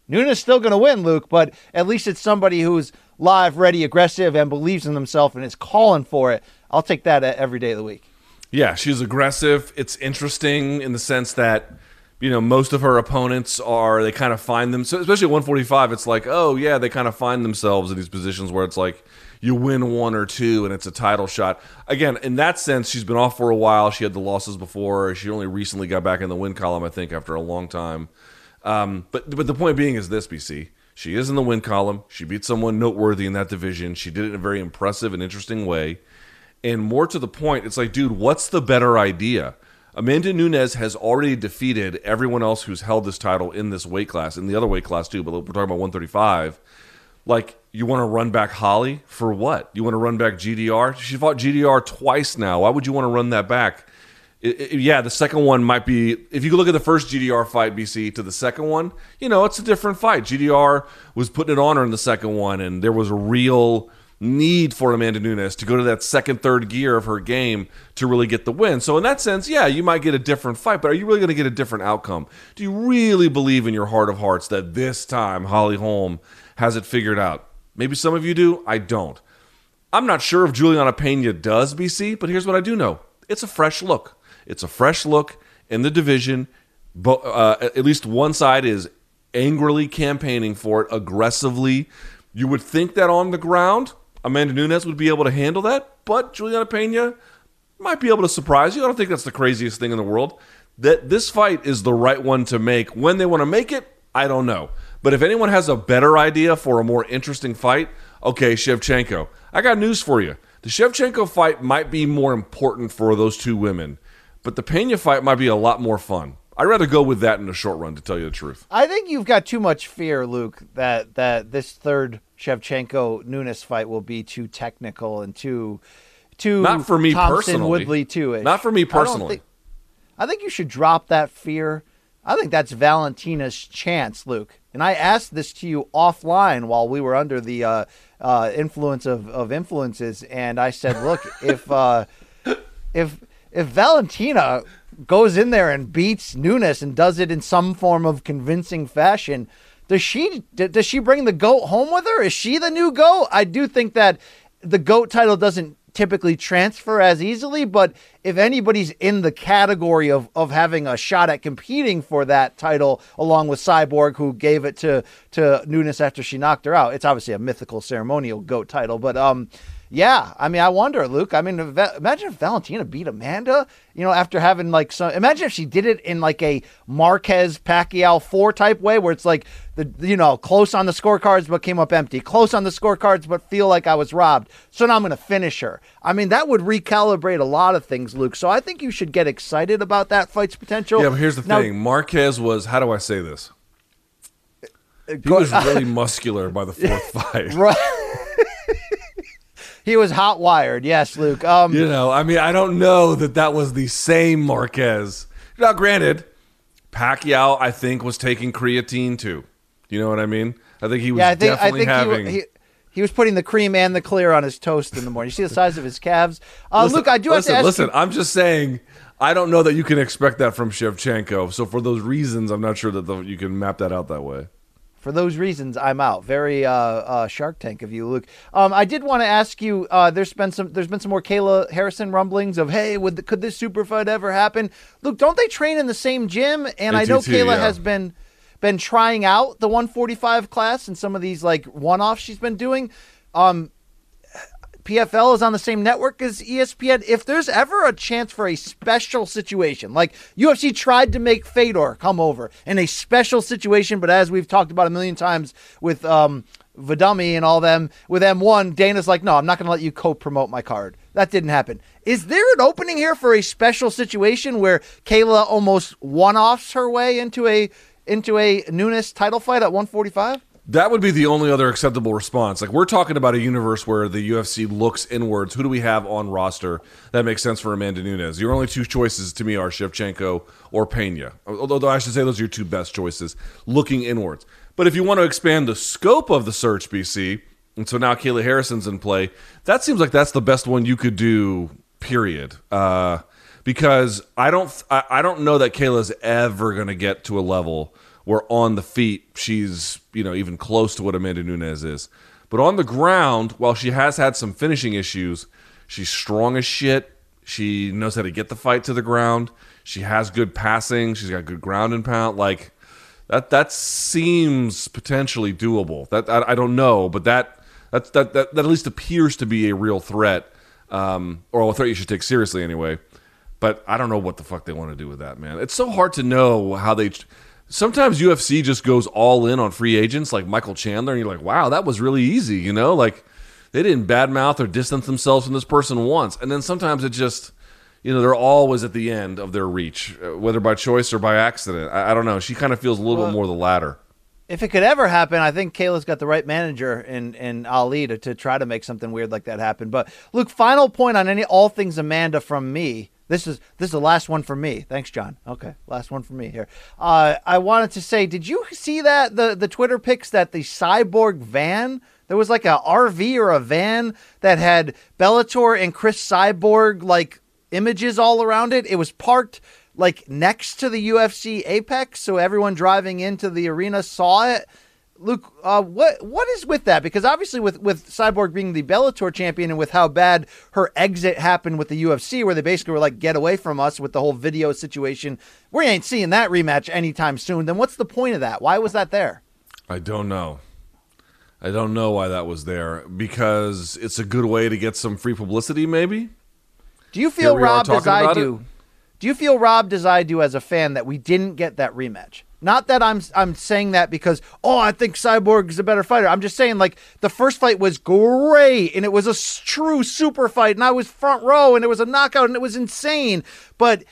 Nunes still going to win, Luke, but at least it's somebody who's live, ready, aggressive, and believes in themselves and is calling for it. I'll take that uh, every day of the week. Yeah, she's aggressive. It's interesting in the sense that you know, most of her opponents are they kind of find them. So especially at 145, it's like, oh yeah, they kind of find themselves in these positions where it's like you win one or two and it's a title shot. Again, in that sense, she's been off for a while. She had the losses before. She only recently got back in the win column, I think, after a long time. Um, but but the point being is this, BC. She is in the win column. She beat someone noteworthy in that division. She did it in a very impressive and interesting way. And more to the point, it's like, dude, what's the better idea? Amanda Nunes has already defeated everyone else who's held this title in this weight class, in the other weight class too, but we're talking about 135. Like, you want to run back Holly for what? You want to run back GDR? She fought GDR twice now. Why would you want to run that back? It, it, yeah, the second one might be. If you look at the first GDR fight, BC, to the second one, you know, it's a different fight. GDR was putting it on her in the second one, and there was a real need for Amanda Nunes to go to that second, third gear of her game to really get the win. So in that sense, yeah, you might get a different fight, but are you really going to get a different outcome? Do you really believe in your heart of hearts that this time Holly Holm has it figured out? Maybe some of you do. I don't. I'm not sure if Juliana Pena does, BC, but here's what I do know: it's a fresh look. It's a fresh look in the division. But uh, at least one side is angrily campaigning for it aggressively. You would think that on the ground, Amanda Nunes would be able to handle that, but Juliana Pena might be able to surprise you. I don't think that's the craziest thing in the world. That this fight is the right one to make. When they want to make it, I don't know. But if anyone has a better idea for a more interesting fight, Okay, Shevchenko. I got news for you. The Shevchenko fight might be more important for those two women, but the Pena fight might be a lot more fun. I'd rather go with that in the short run, to tell you the truth. I think you've got too much fear, Luke, that that this third Shevchenko Nunes fight will be too technical and too too Not for me Thompson personally. Woodley too. Not for me personally. I, think, I think you should drop that fear. I think that's Valentina's chance, Luke. And I asked this to you offline while we were under the uh, uh, influence of, of influences, and I said, look, if uh, if if Valentina goes in there and beats Nunes and does it in some form of convincing fashion, does she does she bring the goat home with her? Is she the new goat? I do think that the goat title doesn't typically transfer as easily, but if anybody's in the category of, of having a shot at competing for that title, along with Cyborg, who gave it to to Nunes after she knocked her out, it's obviously a mythical ceremonial goat title. But um, yeah, I mean, I wonder, Luke. I mean, imagine if Valentina beat Amanda, you know, after having like some. Imagine if she did it in like a Marquez Pacquiao four type way, where it's like the you know close on the scorecards but came up empty, close on the scorecards but feel like I was robbed. So now I'm going to finish her. I mean, that would recalibrate a lot of things, Luke. So I think you should get excited about that fight's potential. Yeah, but here's the Now- thing: Marquez was. How do I say this? Uh, he was really muscular by the fourth fight. Right. He was hot wired. Yes, Luke. Um, You know, I mean, I don't know that that was the same Marquez. Now, granted, Pacquiao, I think, was taking creatine too. You know what I mean? I think he was Yeah, I think I definitely think having. he, he he was putting the cream and the clear on his toast in the morning. You see the size of his calves. Uh, listen, Luke, I do listen, have to ask listen. you. I'm just saying. I don't know that you can expect that from Shevchenko. So for those reasons, I'm not sure that the, you can map that out that way. For those reasons, I'm out. Very uh, uh, Shark Tank of you, Luke. Um, I did want to ask you. Uh, there's been some. There's been some more Kayla Harrison rumblings of, hey, would the, could this super fight ever happen? Luke, don't they train in the same gym? And I know Kayla yeah. has been been trying out the 145 class and some of these like one-offs she's been doing. Um, PFL is on the same network as ESPN. If there's ever a chance for a special situation, like UFC tried to make Fedor come over in a special situation, but as we've talked about a million times with um, Vadumi and all them, with M1, Dana's like, no, I'm not going to let you co promote my card. That didn't happen. Is there an opening here for a special situation where Kayla almost one offs her way into a into a Nunes title fight at 145? That would be the only other acceptable response. Like we're talking about a universe where the UFC looks inwards. Who do we have on roster that makes sense for Amanda Nunes? Your only two choices to me are Shevchenko or Pena. Although I should say those are your two best choices looking inwards. But if you want to expand the scope of the search, BC, and so now Kayla Harrison's in play, that seems like that's the best one you could do. Period. Uh, because I don't, I, I don't know that Kayla's ever going to get to a level where on the feet she's you know even close to what Amanda Nunes is. But on the ground, while she has had some finishing issues, she's strong as shit. She knows how to get the fight to the ground. She has good passing. She's got good ground and pound. Like that, that seems potentially doable. That I, I don't know, but that that, that that that at least appears to be a real threat, um, or a threat you should take seriously anyway. But I don't know what the fuck they want to do with that, man. It's so hard to know how they. Sometimes UFC just goes all in on free agents, like Michael Chandler, and you're like, wow, that was really easy, you know? Like they didn't badmouth or distance themselves from this person once, and then sometimes it just, you know, they're always at the end of their reach, uh, whether by choice or by accident. I, I don't know. She kind of feels a little bit more the latter. if it could ever happen, I think Kayla's got the right manager in, in Ali to, to try to make something weird like that happen. But Luke, final point on any all things Amanda from me. This is this is the last one for me. Thanks, John. Okay, last one for me here. Uh, I wanted to say, did you see that the the Twitter pics that the cyborg van? There was like a RV or a van that had Bellator and Cris Cyborg like images all around it. It was parked like next to the UFC Apex, so everyone driving into the arena saw it. Luke, uh, what what is with that? Because obviously, with with Cyborg being the Bellator champion, and with how bad her exit happened with the UFC, where they basically were like, "Get away from us" with the whole video situation, we ain't seeing that rematch anytime soon. Then what's the point of that? Why was that there? I don't know. I don't know why that was there because it's a good way to get some free publicity, maybe. Do you feel Here we are robbed as I do? Do you feel robbed as I do as a fan that we didn't get that rematch? Not that I'm I'm saying that because oh I think Cyborg is a better fighter. I'm just saying like the first fight was great and it was a true super fight and I was front row and it was a knockout and it was insane. But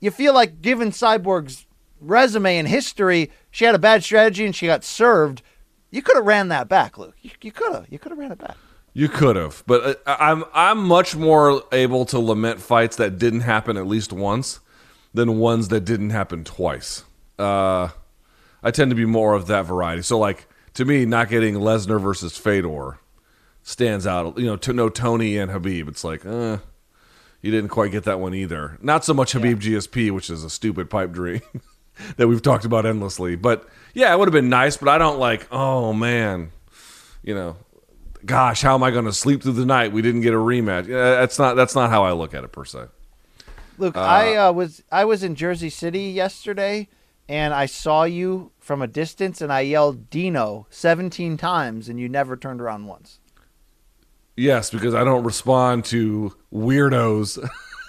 you feel like given Cyborg's resume and history, she had a bad strategy and she got served. You could have ran that back, Luke. You, could have. You could have ran it back. You could have, but uh, I'm I'm much more able to lament fights that didn't happen at least once than ones that didn't happen twice. Uh, I tend to be more of that variety. So, like to me, not getting Lesnar versus Fedor stands out. You know, to no Tony and Khabib, it's like, uh, you didn't quite get that one either. Not so much Khabib GSP, which is a stupid pipe dream that we've talked about endlessly. But yeah, it would have been nice. But I don't like. Oh man, you know, gosh, how am I going to sleep through the night? We didn't get a rematch. That's not that's not how I look at it per se. Luke, I uh, was I was in Jersey City yesterday, and I saw you from a distance, and I yelled Dino 17 times, and you never turned around once. Yes, because I don't respond to weirdos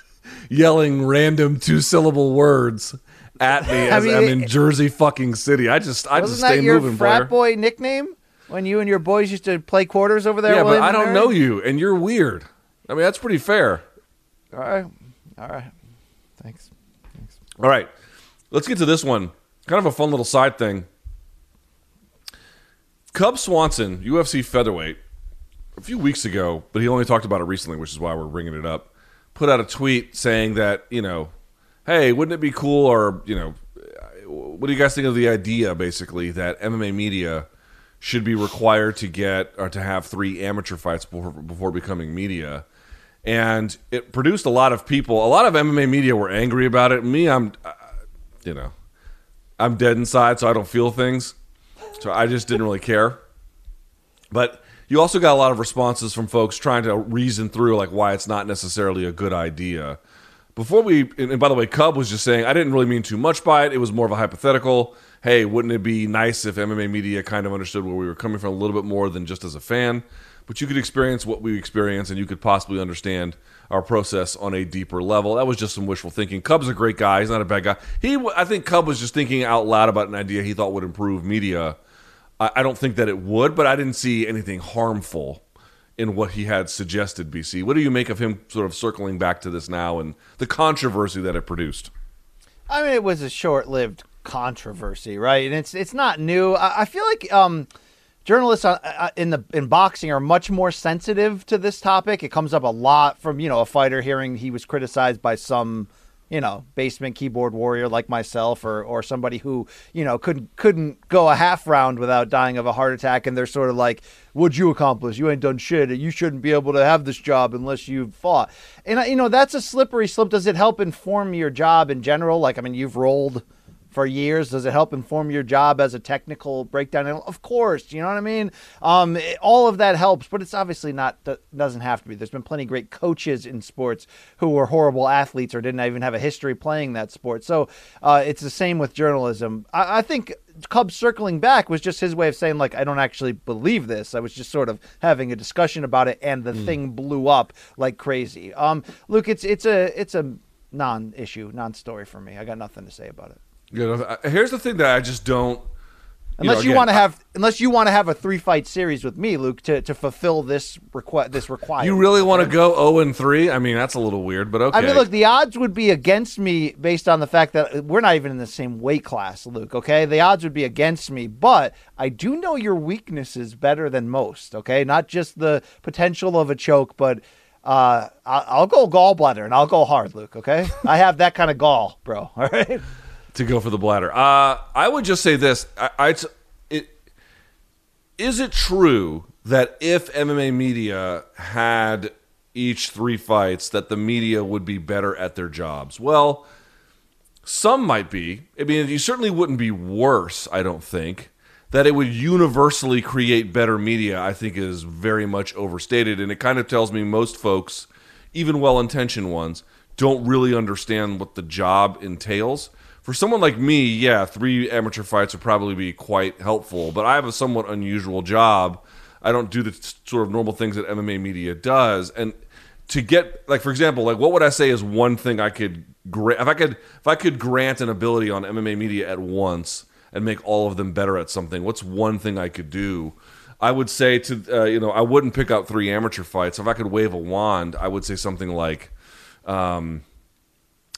yelling random two syllable words at me as mean, I'm in Jersey fucking City. I just I just that stay your moving, frat boy nickname when you and your boys used to play quarters over there? Yeah, but I don't Mary? know you, and you're weird. I mean, that's pretty fair. All right, all right. Thanks. Thanks. All right, let's get to this one. Kind of a fun little side thing. Cub Swanson, UFC featherweight, a few weeks ago, but he only talked about it recently, which is why we're bringing it up. Put out a tweet saying that you know, hey, wouldn't it be cool, or you know, what do you guys think of the idea, basically, that MMA media should be required to get or to have three amateur fights before, before becoming media? And it produced a lot of people. A lot of MMA media were angry about it. Me, I'm, you know, I'm dead inside, so I don't feel things. So I just didn't really care. But you also got a lot of responses from folks trying to reason through like why it's not necessarily a good idea. Before we, and by the way, Cub was just saying I didn't really mean too much by it. It was more of a hypothetical. Hey, wouldn't it be nice if MMA media kind of understood where we were coming from a little bit more than just as a fan? But you could experience what we experience, and you could possibly understand our process on a deeper level. That was just some wishful thinking. Cub's a great guy. He's not a bad guy. He, I think, Cub was just thinking out loud about an idea he thought would improve media. I, I don't think that it would, but I didn't see anything harmful in what he had suggested. BC, what do you make of him sort of circling back to this now and the controversy that it produced? I mean, it was a short-lived controversy, right? And it's it's not new. I, I feel like um, journalists on, uh, in the in boxing are much more sensitive to this topic. It comes up a lot from you know a fighter hearing he was criticized by some you know basement keyboard warrior like myself or or somebody who you know couldn't couldn't go a half round without dying of a heart attack. And they're sort of like what'd you accomplish? You ain't done shit. You shouldn't be able to have this job unless you've fought. And uh, you know that's a slippery slope. Does it help inform your job in general? Like i mean you've rolled for years? Does it help inform your job as a technical breakdown? Of course, you know what I mean. Um, it- all of that helps, but it's obviously not doesn't have to be. There's been plenty of great coaches in sports who were horrible athletes or didn't even have a history playing that sport. So uh, it's the same with journalism. I, I think Cubs circling back was just his way of saying like I don't actually believe this. I was just sort of having a discussion about it, and the thing blew up like crazy. Um, Luke, it's it's a it's a non-issue, non-story for me. I got nothing to say about it. You know, uh, here's the thing that I just don't. Unless know, you want to have, unless you want to have a three fight series with me, Luke, to, to fulfill this requ- this requirement. You really want to go 0 and 3? I mean, that's a little weird, but okay. I mean, look, the odds would be against me based on the fact that we're not even in the same weight class, Luke. Okay, the odds would be against me, but I do know your weaknesses better than most. Okay, not just the potential of a choke, but uh, I'll, I'll go gallbladder and I'll go hard, Luke. Okay, I have that kind of gall, bro. All right. To go for the bladder. Uh, I would just say this: I, I, it, is it true that if MMA media had each three fights, that the media would be better at their jobs? Well, some might be. I mean, you certainly wouldn't be worse. I don't think that it would universally create better media. I think is very much overstated, and it kind of tells me most folks, even well-intentioned ones, don't really understand what the job entails for someone like me, yeah, three amateur fights would probably be quite helpful. But I have a somewhat unusual job. I don't do the sort of normal things that MMA media does, and to get like for example, like what would I say is one thing I could grant if I could if I could grant an ability on MMA media at once, and make all of them better at something? What's one thing I could do? I would say to uh, you know I wouldn't pick out three amateur fights. If I could wave a wand, I would say something like, um,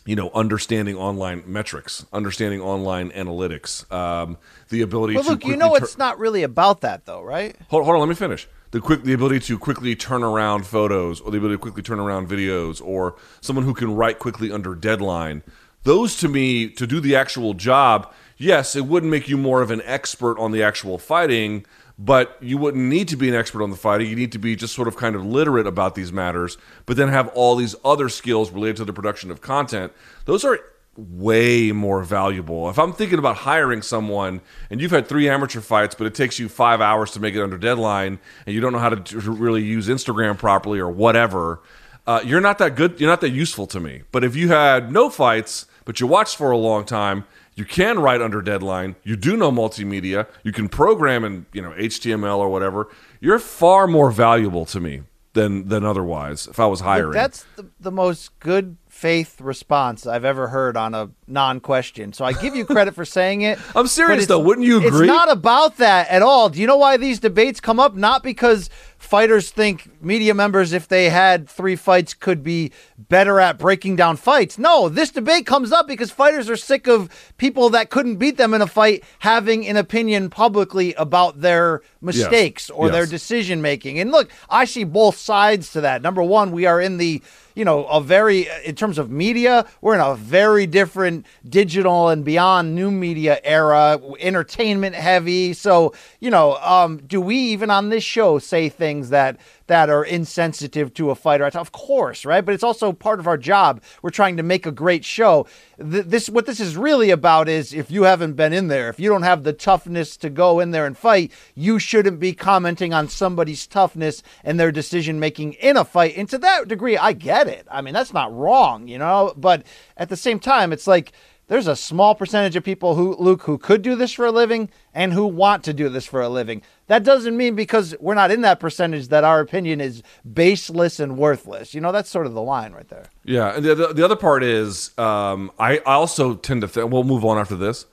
you know, understanding online metrics, understanding online analytics, um, the ability But to. look, you know tur- it's not really about that though, right? hold, hold on, let me finish. The quick, the ability to quickly turn around photos, or the ability to quickly turn around videos, or someone who can write quickly under deadline. Those to me, to do the actual job, yes, it wouldn't make you more of an expert on the actual fighting, but you wouldn't need to be an expert on the fighting. You need to be just sort of kind of literate about these matters, but then have all these other skills related to the production of content. Those are way more valuable. If I'm thinking about hiring someone and you've had three amateur fights, but it takes you five hours to make it under deadline and you don't know how to really use Instagram properly or whatever, uh, you're not that good. You're not that useful to me. But if you had no fights, but you watched for a long time, you can write under deadline. You do know multimedia. You can program in you know HTML or whatever. You're far more valuable to me than than otherwise if I was hiring. That's the, the most good faith response I've ever heard on a non-question. So I give you credit for saying it. I'm serious though. Wouldn't you agree? It's not about that at all. Do you know why these debates come up? Not because fighters think media members, if they had three fights, could be better at breaking down fights. No, this debate comes up because fighters are sick of people that couldn't beat them in a fight having an opinion publicly about their mistakes or their decision making. And look, I see both sides to that. Number one, we are in the you know, a very, in terms of media, we're in a very different digital and beyond new media era, entertainment heavy. So, you know, um, do we even on this show say things that, that are insensitive to a fighter? Of course, right? But it's also part of our job. We're trying to make a great show. Th- This, what this is really about is if you haven't been in there, if you don't have the toughness to go in there and fight, you shouldn't be commenting on somebody's toughness and their decision making in a fight. And to that degree, I get it. I mean, that's not wrong, you know. But at the same time, it's like there's a small percentage of people who Luke who could do this for a living and who want to do this for a living. That doesn't mean because we're not in that percentage that our opinion is baseless and worthless. You know, that's sort of the line right there. Yeah, and the, the, the other part is um, I, I also tend to think we'll move on after this.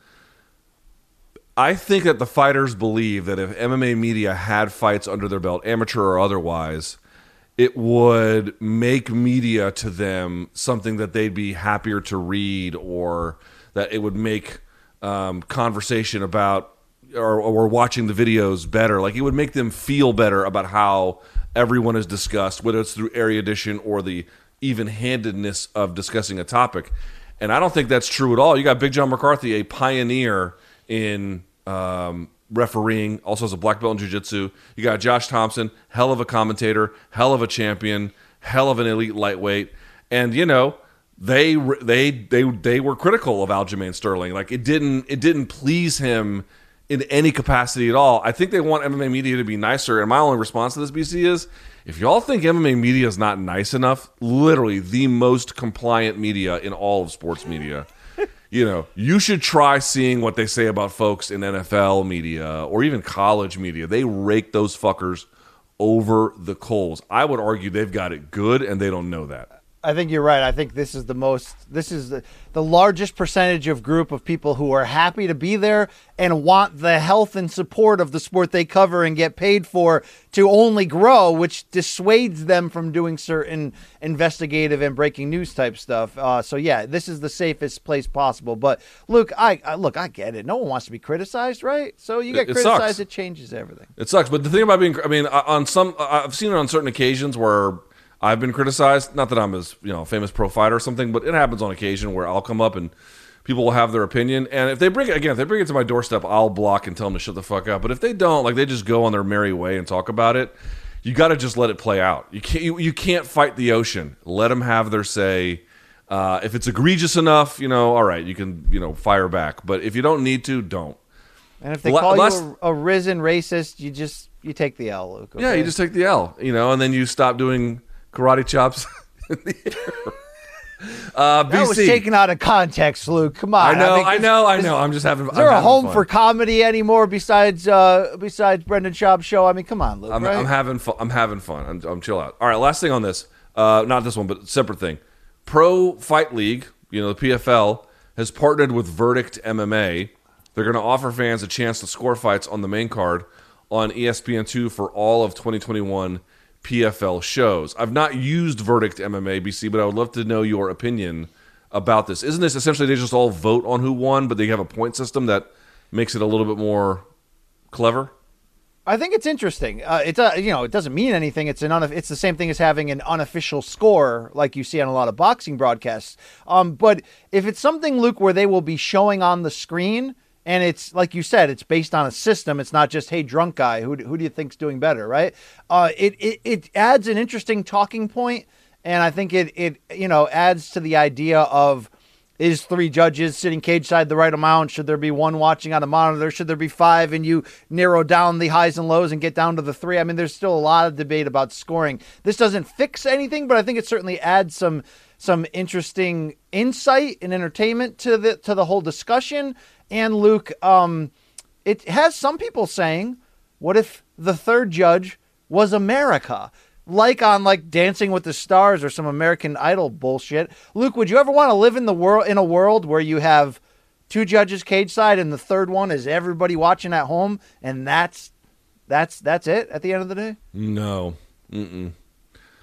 I think that the fighters believe that if MMA media had fights under their belt, amateur or otherwise, it would make media to them something that they'd be happier to read, or that it would make um, conversation about or, or watching the videos better. Like it would make them feel better about how everyone is discussed, whether it's through erudition or the even-handedness of discussing a topic. And I don't think that's true at all. You got Big John McCarthy, a pioneer in um, refereeing, also has a black belt in jiu-jitsu. You got Josh Thomson, hell of a commentator, hell of a champion, hell of an elite lightweight. And you know, they they they they were critical of Aljamain Sterling. Like it didn't it didn't please him in any capacity at all. I think they want MMA media to be nicer. And my only response to this BC is if y'all think MMA media is not nice enough, literally the most compliant media in all of sports media, you know, you should try seeing what they say about folks in NFL media or even college media. They rake those fuckers over the coals. I would argue they've got it good and they don't know that. I think you're right. I think this is the most, this is the, the largest percentage of group of people who are happy to be there and want the health and support of the sport they cover and get paid for to only grow, which dissuades them from doing certain investigative and breaking news type stuff. Uh, so yeah, this is the safest place possible. But look, I, I look, I get it. No one wants to be criticized, right? So you get It- it criticized, sucks. it changes everything. It sucks, but the thing about being, I mean, on some, I've seen it on certain occasions where I've been criticized. Not that I'm as you know famous pro fighter or something, but it happens on occasion where I'll come up and people will have their opinion. And if they bring it again, if they bring it to my doorstep, I'll block and tell them to shut the fuck up. But if they don't, like they just go on their merry way and talk about it, you got to just let it play out. You can't, you, you can't fight the ocean. Let them have their say. Uh, if it's egregious enough, you know, all right, you can you know fire back. But if you don't need to, don't. And if they La- call last- you a, a risen racist, you just you take the L, Luke. Yeah, you just take the L, you know, and then you stop doing karate chops in the air. Uh, BC. That was taken out of context, Luke. Come on. I know, mean, I know, I know. I'm just having. Is there a home for comedy anymore besides uh besides Brendan Schaub's show? I mean, come on, Luke. I'm, right? I'm having fun. I'm having fun. I'm, I'm chill out. All right, last thing on this. Uh, not this one, but separate thing. Pro Fight League, you know, the PFL has partnered with Verdict MMA. they're going to offer fans a chance to score fights on the main card on E ESPN2 for all of 2021 PFL shows. I've not used Verdict MMA BC, but I would love to know your opinion about this. Isn't this essentially they just all vote on who won, but they have a point system that makes it a little bit more clever? I think it's interesting. Uh, it uh, you know it doesn't mean anything. It's an uno- it's the same thing as having an unofficial score like you see on a lot of boxing broadcasts. Um, but if it's something, Luke, where they will be showing on the screen, and it's like you said, it's based on a system. It's not just hey drunk guy, who who do you think's doing better, right? Uh, it, it it adds an interesting talking point, and I think it it you know adds to the idea of is three judges sitting cage side the right amount? Should there be one watching on a monitor? Should there be five? And you narrow down the highs and lows and get down to the three. I mean, there's still a lot of debate about scoring. This doesn't fix anything, but I think it certainly adds some some interesting insight and entertainment to the to the whole discussion. And Luke, um, it has some people saying, "What if the third judge was America?" like on like Dancing with the Stars or some American Idol bullshit. Luke, would you ever want to live in the world in a world where you have two judges cage side and the third one is everybody watching at home and that's that's that's it at the end of the day? No. Mm-mm.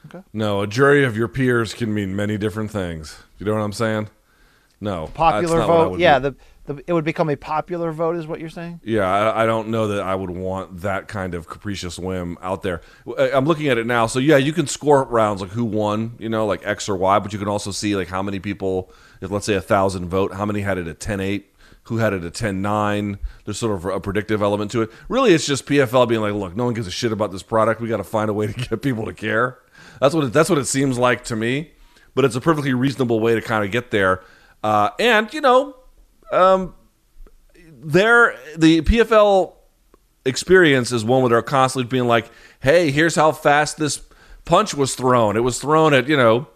Okay. No, a jury of your peers can mean many different things. You know what I'm saying? No. Popular that's not what I vote. Yeah, do. the, the it would become a popular vote is what you're saying? Yeah, I, I don't know that I would want that kind of capricious whim out there. I- I'm looking at it now. So yeah, you can score rounds like who won, you know, like X or Y, but you can also see like how many people, if let's say a thousand vote, how many had it at 10-8, who had it at 10-9. There's sort of a predictive element to it. Really, it's just PFL being like, look, no one gives a shit about this product. We got to find a way to get people to care. That's what it, that's what it seems like to me. But it's a perfectly reasonable way to kind of get there. Uh, and you know, there the PFL experience is one where they're constantly being like, "Hey, here's how fast this punch was thrown. It was thrown at you know."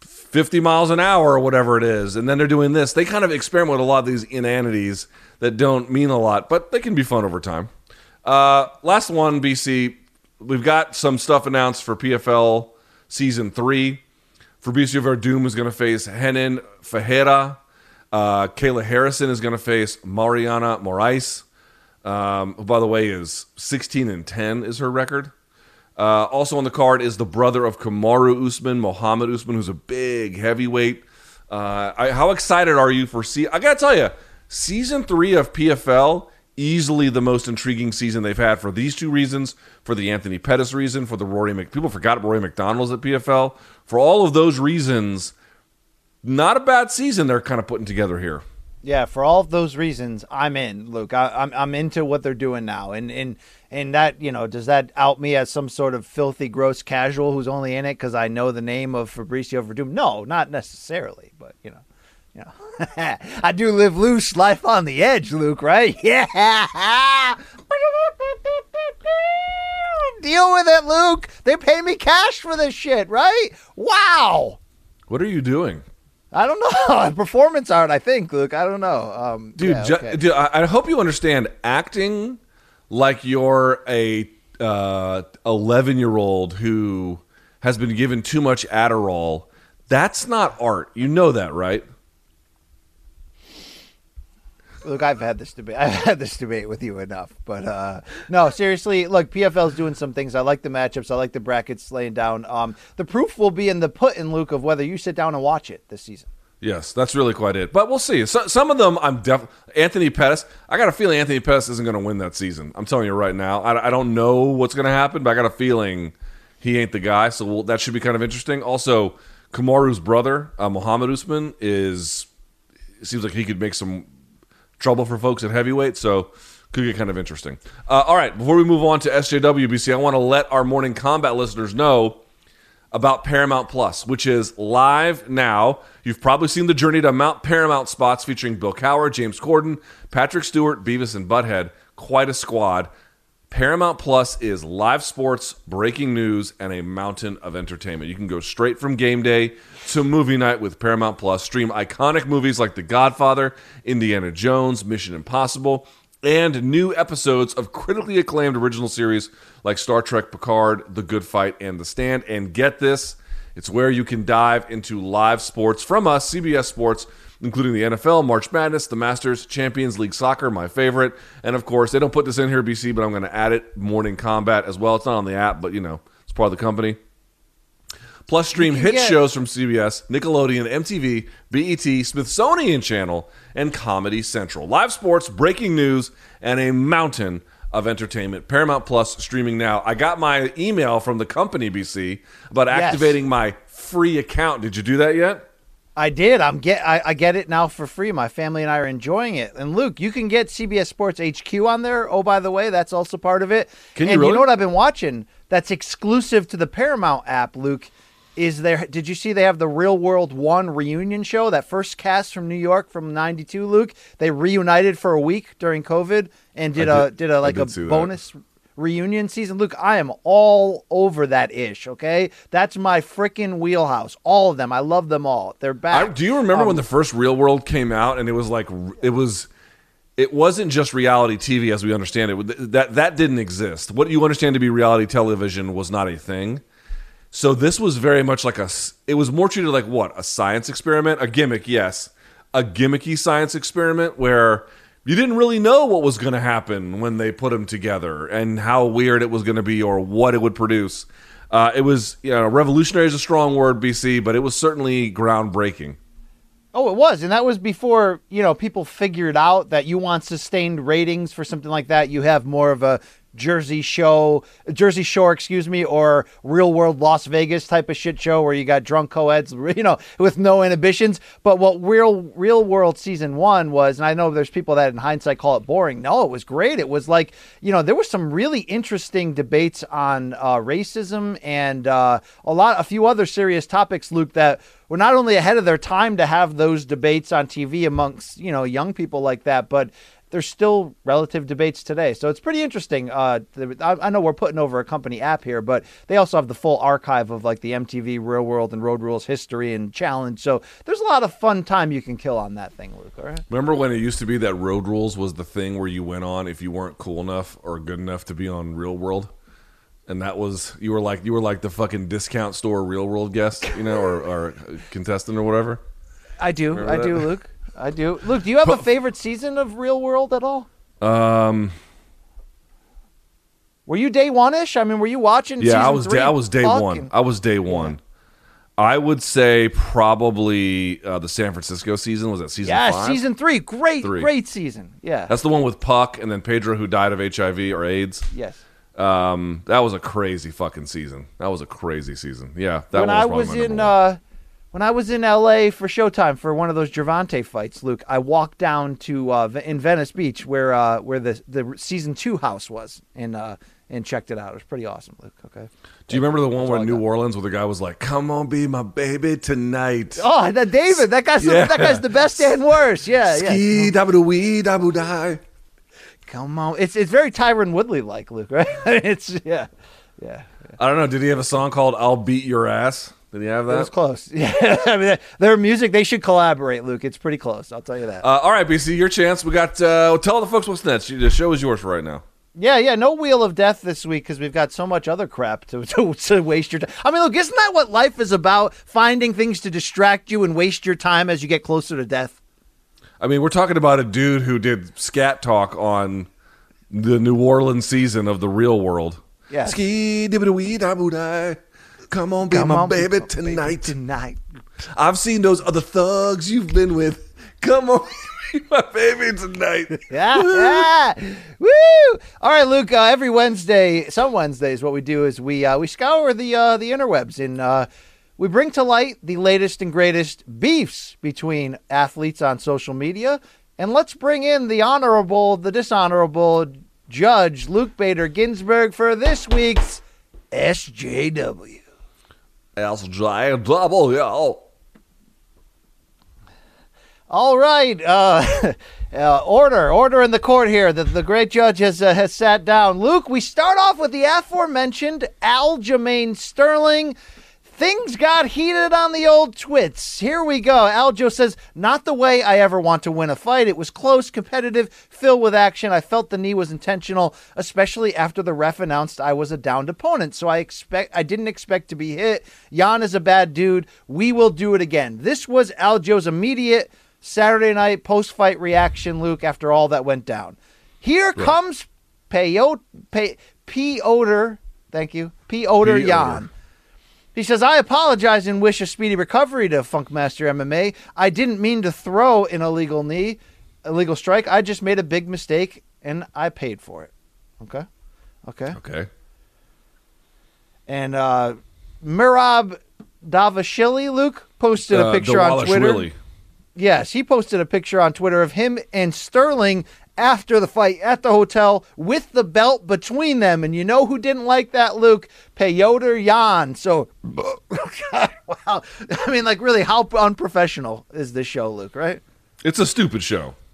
50 miles an hour or whatever it is and then they're doing this they kind of experiment with a lot of these inanities that don't mean a lot but they can be fun over time uh, last one bc we've got some stuff announced for pfl season 3 Fabricio Werdum is going to face Renan Ferreira. Uh, Kayla Harrison is going to face Mariana Morais, um, who, by the way, is 16 and 10 is her record. Uh, also on the card is the brother of Kamaru Usman, Mohammed Usman, who's a big heavyweight. Uh, I, how excited are you for see? I gotta tell you, season three of PFL easily the most intriguing season they've had for these two reasons: for the Anthony Pettis reason, for the Rory Mc. People forgot Rory MacDonald's at PFL. For all of those reasons, not a bad season they're kind of putting together here. Yeah, for all of those reasons, I'm in, Luke. I, I'm I'm into what they're doing now, and and and that you know, does that out me as some sort of filthy, gross casual who's only in it because I know the name of Fabricio Werdum? No, not necessarily, but you know, you know, I do live loose, life on the edge, Luke. Right? Yeah. Deal with it, Luke. They pay me cash for this shit, right? Wow. What are you doing? I don't know. Performance art, I think, Luke. I don't know. Um, dude. yeah, ju- okay. dude, I, I hope you understand. Acting like you're a eleven year old who has been given too much Adderall. That's not art. You know that, right? Look, I've had this debate. I've had this debate with you enough, but uh, no, seriously. Look, PFL's doing some things. I like the matchups. I like the brackets laying down. Um, the proof will be in the put in Luke of whether you sit down and watch it this season. Yes, that's really quite it. But we'll see. So, some of them, I'm def. Anthony Pettis. I got a feeling Anthony Pettis isn't going to win that season. I'm telling you right now. I, I don't know what's going to happen, but I got a feeling he ain't the guy. So we'll, that should be kind of interesting. Also, Kamaru's brother, uh, Mohammed Usman, is seems like he could make some trouble for folks at heavyweight. So could get kind of interesting. Uh, all right, before we move on to SJWBC, I want to let our Morning Kombat listeners know about Paramount Plus, which is live now. You've probably seen the Journey to Mount Paramount spots featuring Bill Cowher, James Corden, Patrick Stewart, Beavis, and Butthead. Quite a squad. Paramount Plus is live sports, breaking news, and a mountain of entertainment. You can go straight from game day to movie night with Paramount Plus. Stream iconic movies like The Godfather, Indiana Jones, Mission Impossible, and new episodes of critically acclaimed original series like Star Trek Picard, The Good Fight, and The Stand. And get this, it's where you can dive into live sports from us, CBS Sports, including the NFL, March Madness, the Masters, Champions League Soccer, my favorite, and of course, they don't put this in here, BC, but I'm going to add it, Morning Kombat as well. It's not on the app, but you know, it's part of the company. Plus, stream hit get- shows from CBS, Nickelodeon, MTV, BET, Smithsonian Channel, and Comedy Central. Live sports, breaking news, and a mountain of entertainment. Paramount Plus streaming now. I got my email from the company, BC, about Yes. activating my free account. Did you do that yet? I did. I'm get. I, I get it now for free. My family and I are enjoying it. And Luke, you can get CBS Sports HQ on there. Oh, by the way, that's also part of it. Can you and really? you know what I've been watching? That's exclusive to the Paramount app. Luke, is there? Did you see they have the Real World One reunion show? That first cast from New York from '92. Luke, they reunited for a week during COVID and did I a did- did a like did a bonus. that. Reunion season. Luke, I am all over that ish. Okay, that's my freaking wheelhouse. All of them. I love them all. They're I, back. do you remember Um, when the first Real World came out and it was like it was it wasn't just reality TV as we understand it. That that didn't exist. What you understand to be reality television was not a thing. So this was very much like a. it was more treated like what? A science experiment, a gimmick, yes. A gimmicky science experiment where you didn't really know what was going to happen when they put them together and how weird it was going to be or what it would produce. Uh, it was, you know, revolutionary is a strong word, BC, but it was certainly groundbreaking. Oh, it was, and that was before you know people figured out that you want sustained ratings for something like that. You have more of a Jersey show, Jersey Shore, excuse me, or real world Las Vegas type of shit show where you got drunk co-eds, you know, with no inhibitions. But what real real world season one was, and I know there's people that in hindsight call it boring. No, it was great. It was like you know there was some really interesting debates on uh, racism and uh, a lot, a few other serious topics, Luke, that were not only ahead of their time to have those debates on TV amongst you know young people like that, but there's still relative debates today. So it's pretty interesting. Uh, I, I know we're putting over a company app here, but they also have the full archive of like the MTV Real World and Road Rules history and challenge. So there's a lot of fun time you can kill on that thing, Luke. All right. Remember when it used to be that Road Rules was the thing where you went on if you weren't cool enough or good enough to be on Real World? And that was you were like you were like the fucking discount store Real World guest, you know, or, or contestant or whatever. I do. Remember I that? do, Luke. I do. Luke, do you have a favorite season of Real World at all? Um, Were you day one ish? I mean, were you watching? yeah, I was day, I was day Puck one. and- I was day one. I would say probably uh, the San Francisco season was that season Yeah, five. season three. Great, Three. great season. Yeah. That's the one with Puck and then Pedro who died of HIV or AIDS. yes. Um, that was a crazy fucking season. That was a crazy season. Yeah, that when one I was in uh, when I was in L.A. for Showtime for one of those Gervonta fights, Luke, I walked down to uh, in Venice Beach where uh, where the the season two house was and uh, and checked it out. It was pretty awesome, Luke. Okay. Do you remember the one where I New. Orleans where the guy was like, "Come on, be my baby tonight." Oh, that David, that guy's Yeah. the, that guy's the best and worst. Yeah, yeah. Ski dabu wee dabu die. Come on, it's it's very Tyron Woodley like Luke, right? it's yeah, yeah. I don't know. Did he have a song called "I'll Beat Your Ass"? Did he have It was close. Yeah, I mean, their music they should collaborate, Luke. It's pretty close. I'll tell you that. Uh, all right, BC, your chance. We got. Uh, tell the folks what's next. The show is yours for right now. Yeah, yeah, no wheel of death this week because we've got so much other crap to, to to waste your time. I mean, look, isn't that what life is about? Finding things to distract you and waste your time as you get closer to death. I mean, we're talking about a dude who did scat talk on the New Orleans season of the Real World. Yeah. Ski dibby wee die. Come on, be Come my on, baby baby, tonight. tonight. I've seen those other thugs you've been with. Come on, be my baby tonight. Yeah, yeah. Woo! All right, Luke. Uh, every Wednesday, some Wednesdays, what we do is we uh, we scour the uh, the interwebs and uh, we bring to light the latest and greatest beefs between athletes on social media, and let's bring in the honorable, the dishonorable judge Luke Bader Ginsburg for this week's SJW. SJW. All right, uh, uh, order, order in the court here. The, the great judge has uh, has sat down. Luke, we start off with the aforementioned Aljamain Sterling. Things got heated on the old twits. Here we go. Aljo says, "Not the way I ever want to win a fight. It was close, competitive, filled with action. I felt the knee was intentional, especially after the ref announced I was a downed opponent. So I expect I didn't expect to be hit. Yan is a bad dude. We will do it again." This was Aljo's immediate Saturday night post fight reaction, Luke, after all that went down. Here comes Peyot, Pey, Piotr, thank you, Piotr. Yan. He says, I apologize and wish a speedy recovery to Funkmaster MMA. I didn't mean to throw an illegal knee, illegal strike. I just made a big mistake and I paid for it. Okay. Okay. Okay. And uh, Merab Dvalishvili, Luke, posted a Uh, picture on Twitter. Yes, he posted a picture on Twitter of him and Sterling after the fight at the hotel with the belt between them. And you know who didn't like that, Luke? Peyoter Yan. So, God, wow. I mean, like, really, how unprofessional is this show, Luke, right? It's a stupid show.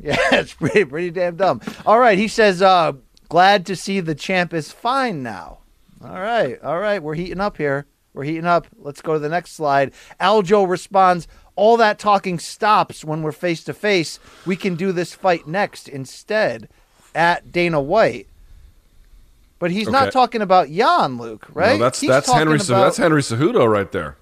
Yeah, it's pretty, pretty damn dumb. All right, he says, uh, glad to see the champ is fine now. All right, all right, we're heating up here. We're heating up. Let's go to the next slide. Aljo responds, all that talking stops when we're face to face. We can do this fight next instead at Dana White. But he's not talking about Yan, Luke, right? No, that's He's that's Henry. About- That's Henry Cejudo right there.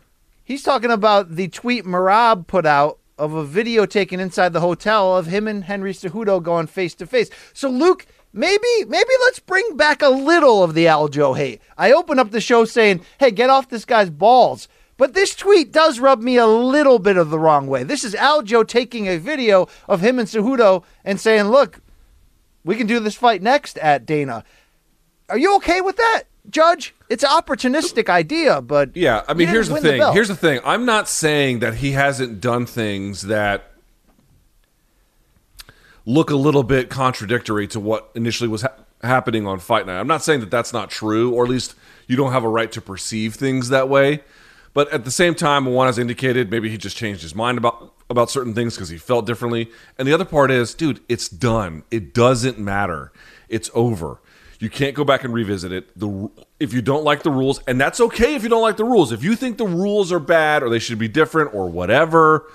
He's talking about the tweet Merab put out of a video taken inside the hotel of him and Henry Cejudo going face to face. So Luke, maybe maybe let's bring back a little of the Aljo hate. I open up the show saying, "Hey, get off this guy's balls." But this tweet does rub me a little bit of the wrong way. This is Aljo taking a video of him and Cejudo and saying, "Look, we can do this fight next at Dana." Are you okay with that, Judge? It's an opportunistic idea, but Yeah, I mean, here's the thing. belt. here's the thing. I'm not saying that he hasn't done things that look a little bit contradictory to what initially was ha- happening on Fight Night. I'm not saying that that's not true, or at least you don't have a right to perceive things that way. But at the same time, one has indicated maybe he just changed his mind about about certain things because he felt differently. And the other part is, dude, it's done. It doesn't matter. It's over. You can't go back and revisit it. The if you don't like the rules, and that's okay if you don't like the rules. If you think the rules are bad or they should be different or whatever,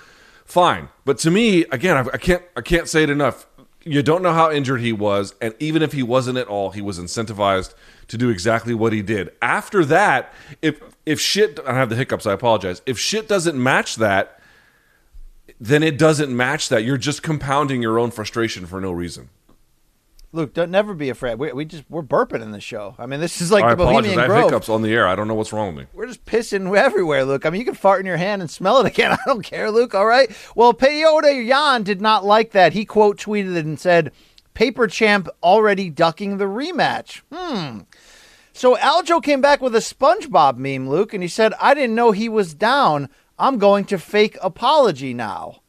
fine. But to me, again, I, I can't I can't say it enough. You don't know how injured he was, and even if he wasn't at all, he was incentivized to do exactly what he did. After that, if if shit, I have the hiccups. I apologize. If shit doesn't match that, then it doesn't match that. You're just compounding your own frustration for no reason. Luke, don't never be afraid. We, we just we're burping in the show. I mean, this is like I the apologize. Bohemian I have Grove. hiccups on the air. I don't know what's wrong with me. We're just pissing everywhere, Luke. I mean, you can fart in your hand and smell it again. I don't care, Luke. All right. Well, Peyote Yan did not like that. He quote tweeted it and said, "Paper Champ already ducking the rematch." Hmm. So Aljo came back with a SpongeBob meme, Luke, and he said, "I didn't know he was down. I'm going to fake apology now."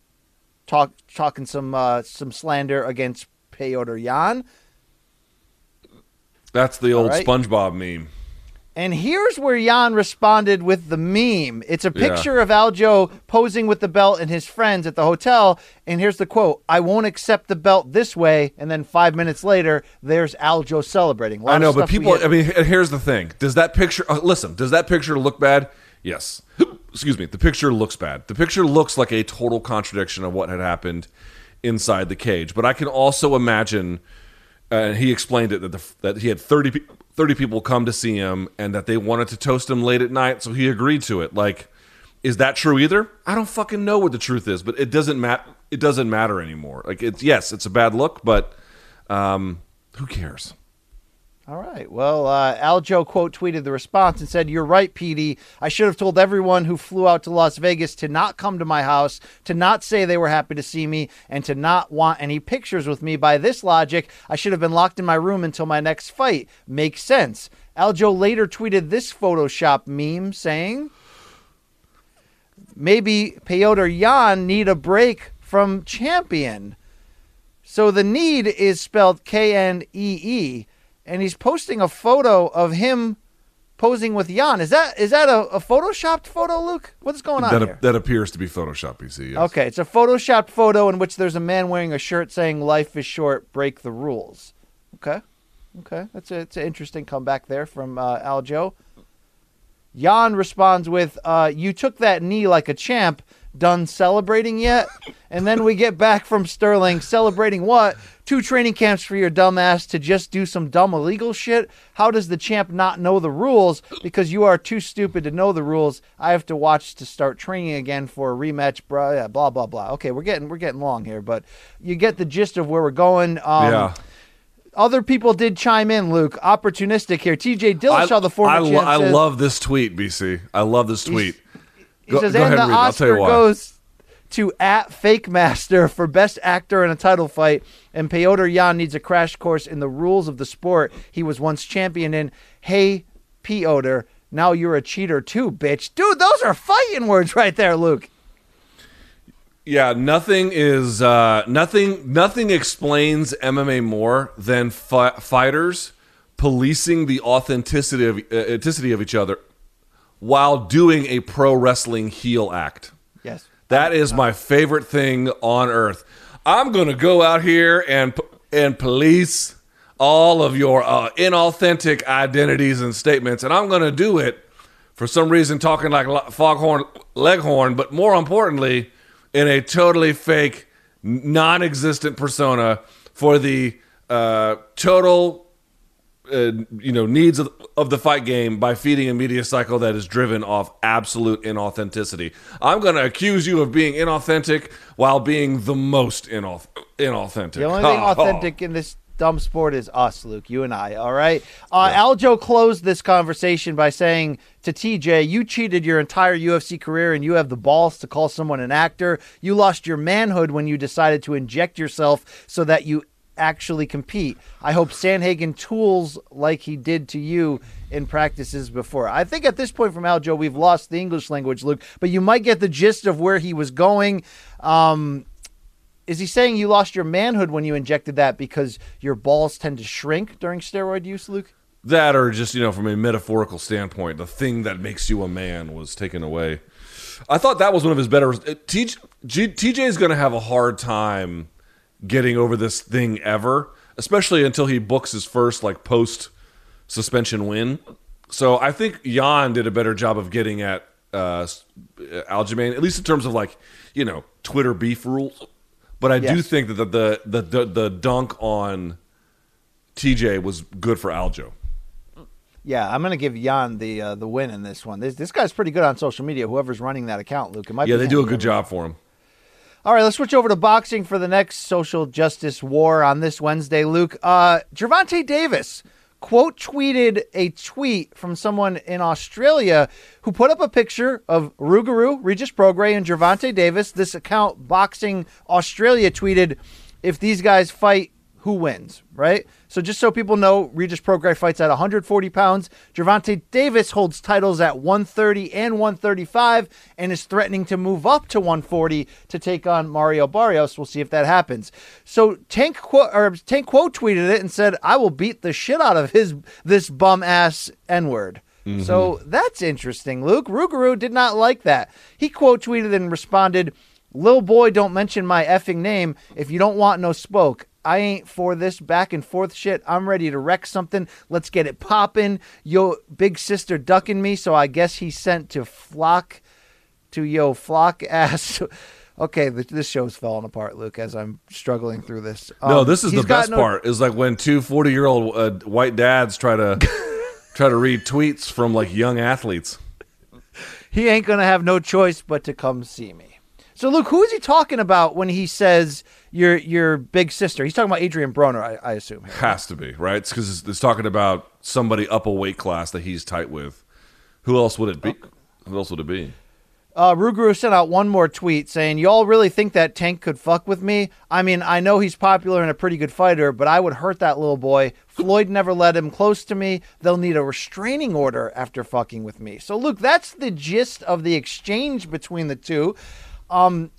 Talk talking some uh, some slander against Peyote Yan. That's the old right. SpongeBob meme. And here's where Yan responded with the meme. It's a Yeah. picture of Aljo posing with the belt and his friends at the hotel. And here's the quote I won't accept the belt this way. And then five minutes later, there's Aljo celebrating. I know, but people. I mean, here's the thing: does that picture? Uh, listen, does that picture look bad? Yes. Excuse me. The picture looks bad. The picture looks like a total contradiction of what had happened inside the cage. But I can also imagine, and he explained it that the, that he had 30, 30 people come to see him, and that they wanted to toast him late at night, so he agreed to it. Like, is that true either? I don't fucking know what the truth is, but it doesn't matter. It doesn't matter anymore. Like, it's yes, it's a bad look, but um, who cares? All right. Well, uh, Aljo quote tweeted the response and said, You're right, PD. I should have told everyone who flew out to Las Vegas to not come to my house, to not say they were happy to see me, and to not want any pictures with me. By this logic, I should have been locked in my room until my next fight. Makes sense. Aljo later tweeted this Photoshop meme saying, Maybe Peyote Yan need a break from champion. So the need is spelled K N E E, and he's posting a photo of him posing with Yan. Is that is that a, a photoshopped photo, Luke? What's going on That, here? that appears to be Photoshop PC. Yes. Okay, it's a photoshopped photo in which there's a man wearing a shirt saying "Life is short, break the rules." Okay, okay, that's a, it's an interesting comeback there from uh, Aljo. Yan responds with, uh, "You took that knee like a champ." Done celebrating yet? And then we get back from Sterling celebrating what? Two training camps for your dumb ass to just do some dumb illegal shit? How does the champ not know the rules? Because you are too stupid to know the rules. I have to watch to start training again for a rematch, blah yeah, blah blah blah. Okay, we're getting we're getting long here, but you get the gist of where we're going. Um, yeah. Other people did chime in, Luke. Opportunistic here. TJ Dillashaw, the former I, champ, I says- love this tweet, BC. I love this tweet. He Go- says, go and the and read it. I'll tell you Oscar goes to at Fake Master for best actor in a title fight, and Piotr Yan needs a crash course in the rules of the sport he was once champion in. Hey, Piotr, now you're a cheater too, bitch. Dude, those are fighting words right there, Luke. Yeah, nothing is uh, nothing. Nothing explains MMA more than fi- fighters policing the authenticity of, uh, authenticity of each other while doing a pro wrestling heel act. Yes. That is my favorite thing on earth. I'm gonna go out here and and police all of your uh, inauthentic identities and statements, and I'm gonna do it for some reason talking like Foghorn Leghorn, but more importantly, in a totally fake, non-existent persona for the uh, total uh, you know needs of, of the fight game by feeding a media cycle that is driven off absolute inauthenticity. I'm going to accuse you of being inauthentic while being the most inauth- inauthentic. The only thing ha. authentic in this dumb sport is us, Luke. You and I. All right. Uh, Aljo closed this conversation by saying to TJ, "You cheated your entire UFC career, and you have the balls to call someone an actor. You lost your manhood when you decided to inject yourself so that you." Actually compete. I hope Sandhagen tools like he did to you in practices before. I think at this point from Aljo, we've lost the English language, Luke, but you might get the gist of where he was going. Um, is he saying you lost your manhood when you injected that because your balls tend to shrink during steroid use, Luke? That or just, you know, from a metaphorical standpoint, the thing that makes you a man was taken away. I thought that was one of his better. TJ, is going to have a hard time getting over this thing ever, especially until he books his first like post suspension win. So I think Yan did a better job of getting at uh, Aljamain, at least in terms of like you know Twitter beef rules. But I do think that the the, the the the dunk on TJ was good for Aljo. Yeah, I'm going to give Yan the uh, the win in this one. This this guy's pretty good on social media. Whoever's running that account, Luke, it might Yeah, they do a good job for him. All right, let's switch over to boxing for the next social justice war on this Wednesday, Luke. Uh, Gervonta Davis quote tweeted a tweet from someone in Australia who put up a picture of Rougarou, Regis Prograis, and Gervonta Davis. This account, Boxing Australia, tweeted, "If these guys fight, who wins?" Right. So just so people know, Regis Prograis fights at 140 pounds. Gervonta Davis holds titles at 130 and 135, and is threatening to move up to 140 to take on Mario Barrios. We'll see if that happens. So Tank Quo, or Tank Quo tweeted it and said, "I will beat the shit out of his this bum ass N word." Mm-hmm. So that's interesting. Luke Rougarou did not like that. He quote tweeted and responded, "Lil boy, don't mention my effing name if you don't want no spoke." I ain't for this back and forth shit. I'm ready to wreck something. Let's get it poppin'. Yo, big sister ducking me, so I guess he sent to flock to yo flock ass. okay, th- this show's falling apart, Luke, as I'm struggling through this. No, Um, this is the best no- part. Is like when two 40 year old uh, white dads try to try to read tweets from like young athletes. he ain't gonna have no choice but to come see me. So, Luke, who is he talking about when he says your your big sister? He's talking about Adrian Broner, I, I assume. Has to be right because it's, it's talking about somebody up a weight class that he's tight with. Who else would it be? Who else would it be? Uh, Rougarou sent out one more tweet saying, "Y'all really think that Tank could fuck with me? I mean, I know he's popular and a pretty good fighter, but I would hurt that little boy. Floyd never let him close to me. They'll need a restraining order after fucking with me." So, Luke, that's the gist of the exchange between the two. Um,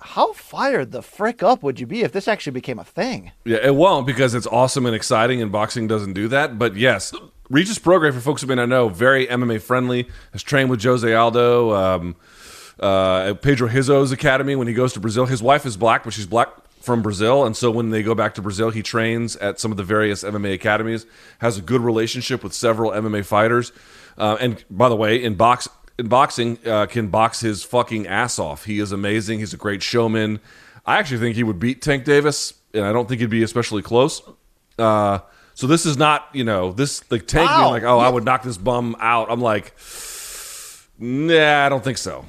how fired the frick up would you be if this actually became a thing? Yeah, it won't because it's awesome and exciting, and boxing doesn't do that. But yes, Regis Prograis, for folks who may not know, very MMA friendly. Has trained with Jose Aldo, um, uh, Pedro Rizzo's academy when he goes to Brazil. His wife is black, but she's black from Brazil, and so when they go back to Brazil, he trains at some of the various MMA academies. Has a good relationship with several MMA fighters, uh, and by the way, in box in boxing, uh, can box his fucking ass off. He is amazing. He's a great showman. I actually think he would beat Tank Davis, and I don't think he'd be especially close. Uh, so this is not, you know, this like Tank being like, oh, I would knock this bum out. I'm like, nah, I don't think so.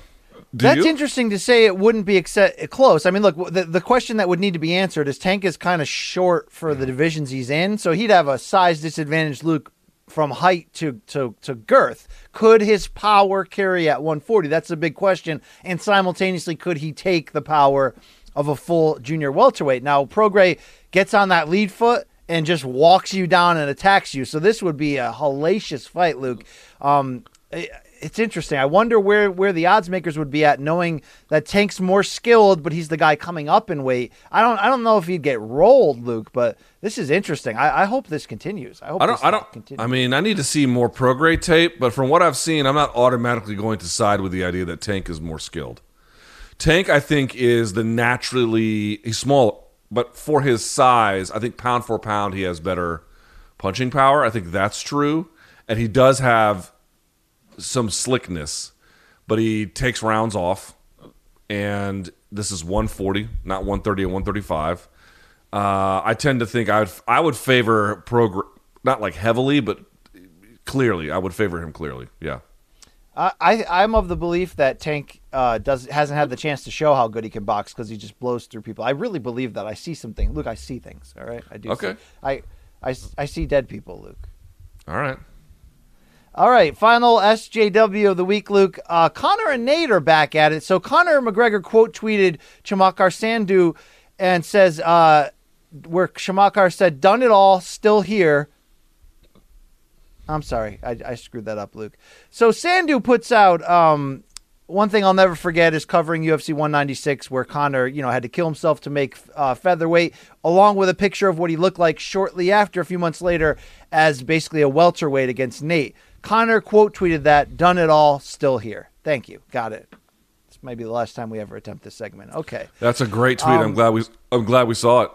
Do That's you? interesting to say it wouldn't be close. I mean, look, the, the question that would need to be answered is Tank is kind of short for the divisions he's in, so he'd have a size disadvantage, Luke, from height to, to, to girth. Could his power carry at 140? That's a big question. And simultaneously, could he take the power of a full junior welterweight? Now, Prograis gets on that lead foot and just walks you down and attacks you. So this would be a hellacious fight, Luke. Um, it's interesting. I wonder where where the odds makers would be at, knowing that Tank's more skilled, but he's the guy coming up in weight. I don't I don't know if he'd get rolled, Luke, but this is interesting. I, I hope this continues. I hope I don't. this I don't. Continues. I mean, I need to see more Prograis tape, but from what I've seen, I'm not automatically going to side with the idea that Tank is more skilled. Tank, I think, is the naturally he's small, but for his size, I think pound for pound he has better punching power. I think that's true, and he does have some slickness, but he takes rounds off, and this is 140, not 130 or 135. Uh, I tend to think I would I would favor pro not like heavily, but clearly I would favor him clearly. Yeah. I, I I'm of the belief that Tank uh, does hasn't had the chance to show how good he can box because he just blows through people. I really believe that. I see something. Luke, I see things. All right, I do. Okay. See, I, I I see dead people, Luke. All right. All right, final SJW of the week, Luke. Uh, Conor and Nate are back at it. So Conor McGregor quote tweeted Chamatkar Sandhu and says, uh, where Chamatkar said, done it all, still here. I'm sorry, I, I screwed that up, Luke. So Sandhu puts out um, one thing I'll never forget is covering UFC 196, where Conor, you know, had to kill himself to make uh, featherweight, along with a picture of what he looked like shortly after, a few months later, as basically a welterweight against Nate. Conor quote tweeted that, "Done it all, still here." Thank you, got it. This might be the last time we ever attempt this segment. Okay. That's a great tweet. I'm Um, glad we I'm glad we saw it.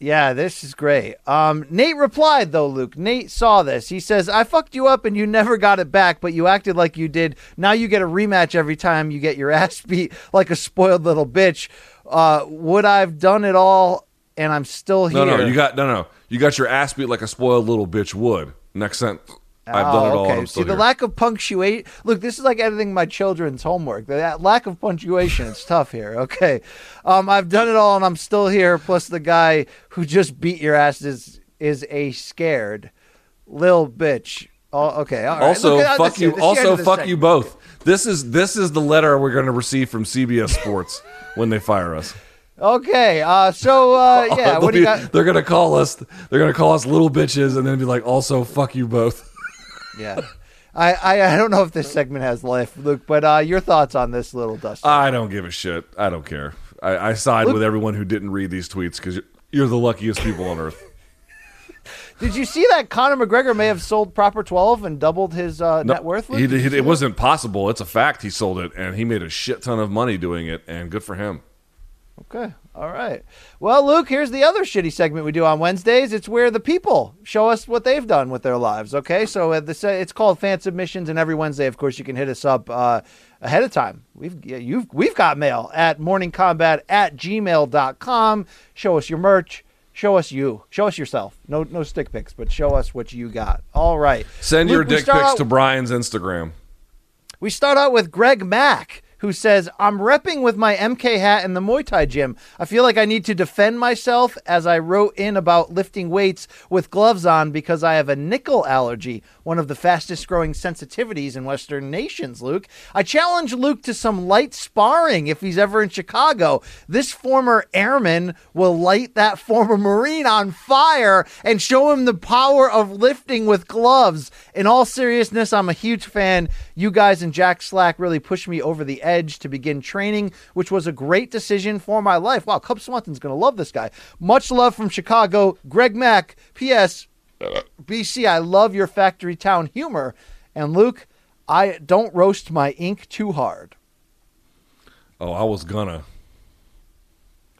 Yeah, this is great. Um, Nate replied though, Luke. Nate saw this. He says, "I fucked you up and you never got it back, but you acted like you did. Now you get a rematch every time you get your ass beat like a spoiled little bitch. Uh, would I've done it all and I'm still here?" No, no, you got no, no. You got your ass beat like a spoiled little bitch would. Next sentence. I've Oh, done it all. okay. See the here. lack of punctuation. Look, this is like editing my children's homework. That lack of punctuation, it's tough here. Okay, um, I've done it all, and I'm still here. Plus, the guy who just beat your ass is is a scared lil bitch. Oh, okay. All right. Also, Look, fuck you. is- this is the end Also, fuck segment. you both. This is this is the letter we're going to receive from CBS Sports when they fire us. Okay. Uh, so uh, yeah, what do you got? They're going to call us. They're going to call us little bitches, and then be like, also fuck you both. Yeah. I, I, I don't know if this segment has life, Luke, but uh, your thoughts on this little dust? I don't give a shit. I don't care. I, I side Look- with everyone who didn't read these tweets because you're, you're the luckiest people on earth. Did you see that Conor McGregor may have sold Proper 12 and doubled his uh, No, net worth? He, he, it wasn't possible. It's a fact. He sold it, and he made a shit ton of money doing it, and good for him. Okay. All right. Well, Luke, here's the other shitty segment we do on Wednesdays. It's where the people show us what they've done with their lives. Okay. So uh, this, uh, it's called fan submissions, and every Wednesday, of course, you can hit us up uh, ahead of time. We've you've we've got mail at morningkombat at gmail.com. Show us your merch. Show us you. Show us yourself. No no stick pics, but show us what you got. All right. Send Luke, your dick pics out- to Brian's Instagram. we start out with Greg Mack, who says, I'm repping with my MK hat in the Muay Thai gym. I feel like I need to defend myself as I wrote in about lifting weights with gloves on because I have a nickel allergy, one of the fastest growing sensitivities in Western nations, Luke. I challenge Luke to some light sparring if he's ever in Chicago. This former airman will light that former Marine on fire and show him the power of lifting with gloves. In all seriousness, I'm a huge fan. You guys and Jack Slack really pushed me over the edge to begin training, which was a great decision for my life. Wow, Cub Swanson's going to love this guy. Much love from Chicago. Greg Mack. P.S. BC, I love your factory town humor. And Luke, I don't roast my ink too hard. Oh, I was gonna.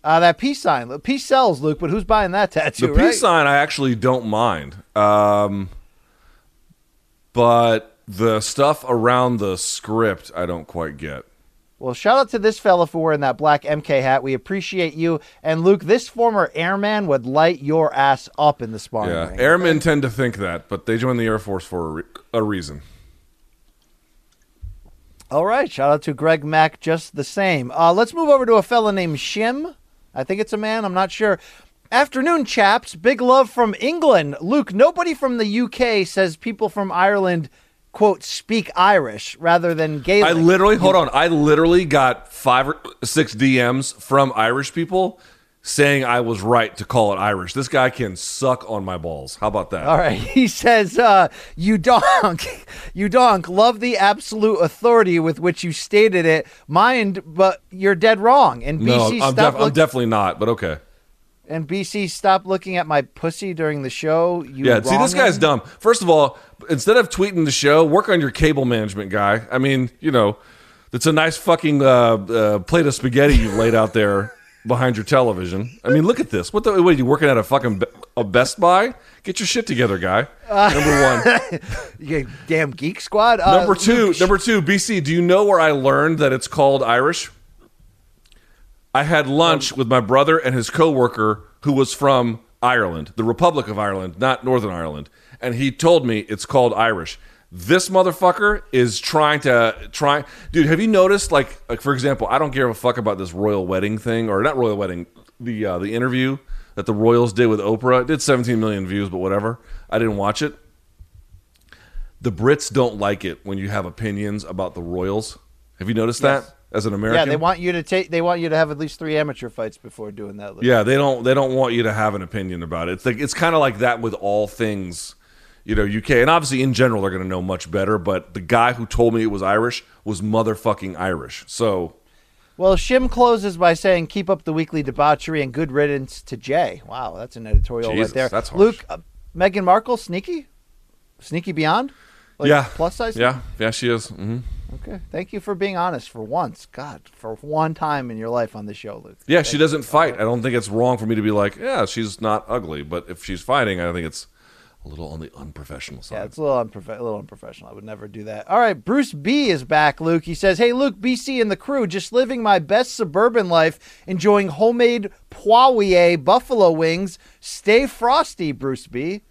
Uh, that peace sign. Peace sells, Luke, but who's buying that tattoo? The right? peace sign I actually don't mind. Um, but the stuff around the script I don't quite get. Well, shout out to this fella for wearing that black MK hat. We appreciate you. And Luke, this former airman would light your ass up in the sparring Yeah, ring. airmen tend to think that, but they join the Air Force for a, re- a reason. All right. Shout out to Greg Mack just the same. Uh, let's move over to a fella named Shim. I think it's a man. I'm not sure. Afternoon, chaps. Big love from England. Luke, nobody from the UK says people from Ireland, quote, speak Irish rather than Gaelic. I literally hold on. I literally got five or six DMs from Irish people saying I was right to call it Irish. This guy can suck on my balls. How about that? All right. He says, uh, you donk, you donk, love the absolute authority with which you stated it. Mind, but you're dead wrong. And No, BC, I'm, stop def- I'm definitely not. But okay. And BC, stop looking at my pussy during the show. You Yeah, see, this guy's dumb. First of all, instead of tweeting the show, work on your cable management guy. I mean, you know, it's a nice fucking uh, uh, plate of spaghetti you've laid out there behind your television. I mean, look at this. What the? What are you working at a fucking a Best Buy? Get your shit together, guy. Number one. You damn geek squad. Uh, Number two. Luke, Number two. BC. Do you know where I learned that it's called Irish? I had lunch with my brother and his coworker who was from Ireland, the Republic of Ireland, not Northern Ireland, and he told me it's called Irish. This motherfucker is trying to try. Dude, have you noticed? Like, like for example, I don't give a fuck about this royal wedding thing, or not royal wedding. The uh, the interview that the Royals did with Oprah it did 17 million views, but whatever. I didn't watch it. The Brits don't like it when you have opinions about the Royals. Have you noticed Yes. that as an American? Yeah, they want you to take. They want you to have at least three amateur fights before doing that. Yeah, they don't they don't want you to have an opinion about it. It's like it's kind of like that with all things, you know, UK. And obviously in general they're going to know much better, but the guy who told me it was Irish was motherfucking Irish. So, Well, Shim closes by saying, "Keep up the weekly debauchery and good riddance to Jay." Wow, that's an editorial Jesus, right there. that's harsh. Luke, uh, Meghan Markle, sneaky, sneaky beyond. Like yeah. plus size. Yeah, yeah, she is. hmm Okay. Thank you for being honest for once. God, for one time in your life on the show, Luke. Yeah, she doesn't fight. I don't think it's wrong for me to be like, yeah, she's not ugly, but if she's fighting, I think it's a little on the unprofessional side. Yeah, it's a little, unprof- a little unprofessional. I would never do that. All right, Bruce B is back, Luke. He says, Hey, Luke, BC and the crew, just living my best suburban life, enjoying homemade Poirier buffalo wings. Stay frosty, Bruce B.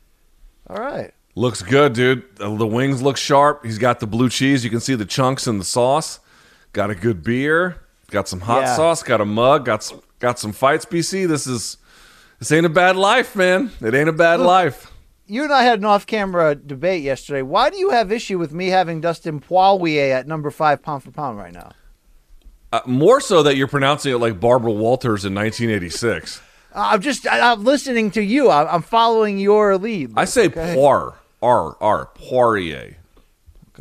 All right. Looks good, dude. The wings look sharp. He's got the blue cheese. You can see the chunks in the sauce. Got a good beer. Got some hot Yeah. sauce. Got a mug. Got some, got some fights. BC. This is this ain't a bad life, man. It ain't a bad life. You and I had an off camera debate yesterday. Why do you have issue with me having Dustin Poirier at number five pound for pound right now? Uh, more so that you're pronouncing it like Barbara Walters in 1986. Uh, I'm just, I, I'm listening to you. I, I'm following your lead. I say Okay. Poir, R, R, Poirier.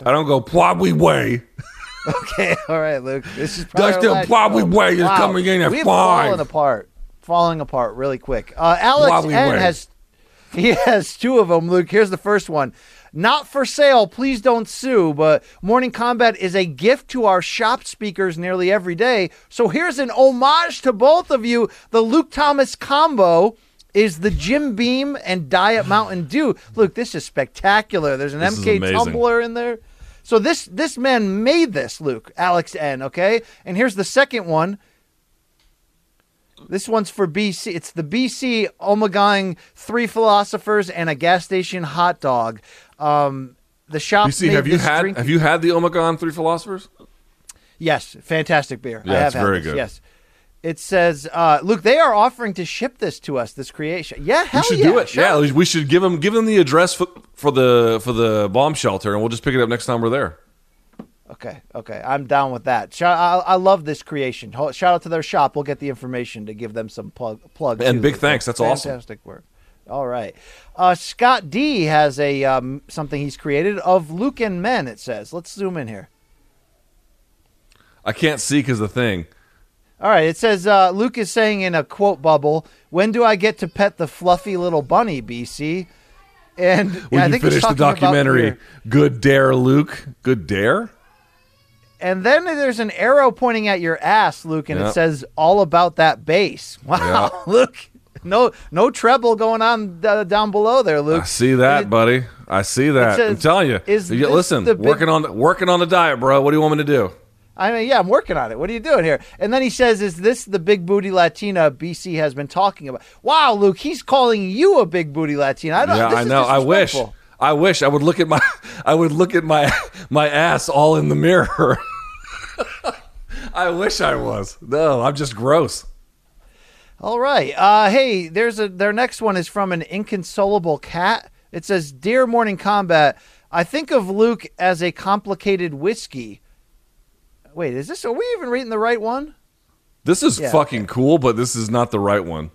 I don't go Poirier. Way. okay, all right, Luke. This is Dustin Poirier show. is coming in at We've five. fallen apart, falling apart really quick. Uh, Alex Poirier. N has he has two of them. Luke, here's the first one. Not for sale. Please don't sue. But Morning Kombat is a gift to our shop speakers nearly every day. So here's an homage to both of you. The Luke Thomas combo is the Jim Beam and Diet Mountain Dew. Luke, this is spectacular. There's an This MK tumbler in there. So this this man made this, Luke, Alex N, okay? And here's the second one. This one's for BC. It's the BC Ommegang three philosophers and a gas station hot dog. Um, the shop. BC, have you had drink- have you had the Ommegang Three Philosophers? Yes, fantastic beer. I Yeah, have it's very this, good. Yes. It says, uh, Luke, they are offering to ship this to us. This creation. Yeah, hell we should yeah, do it. sure. Yeah, we should give them give them the address for, for the for the bomb shelter, and we'll just pick it up next time we're there. Okay, okay, I'm down with that. Shout, I, I love this creation. Shout out to their shop. We'll get the information to give them some plug. plug And too. big thanks. That's awesome. Fantastic work. All right, uh, Scott D has a um, something he's created of Luke and Men. It says. Let's zoom in here. I can't see because the thing. All right, it says uh, Luke is saying in a quote bubble, "When do I get to pet the fluffy little bunny, BC?" And When I you finish the documentary, good dare, Luke. Good dare. And then there's an arrow pointing at your ass, Luke, and it says all about that bass. Wow, Yeah. Luke. No, no treble going on uh, down below there, Luke. I see that, it- buddy. I see that. says, I'm telling you. is You- listen, the big- working on the, working on the diet, bro. What do you want me to do? I mean, yeah, I'm working on it. What are you doing here? And then he says, "Is this the big booty Latina BC has been talking about?" Wow, Luke, he's calling you a big booty Latina. I don't. Yeah, I know. I wish. I wish I would look at my I would look at my my ass all in the mirror. I wish I was. No, I'm just gross. All right. Uh, hey, there's a their next one is from an inconsolable cat. It says, "Dear Morning Kombat, I think of Luke as a complicated whiskey." Wait, is this? Are we even reading the right one? This is Yeah, fucking cool, but this is not the right one.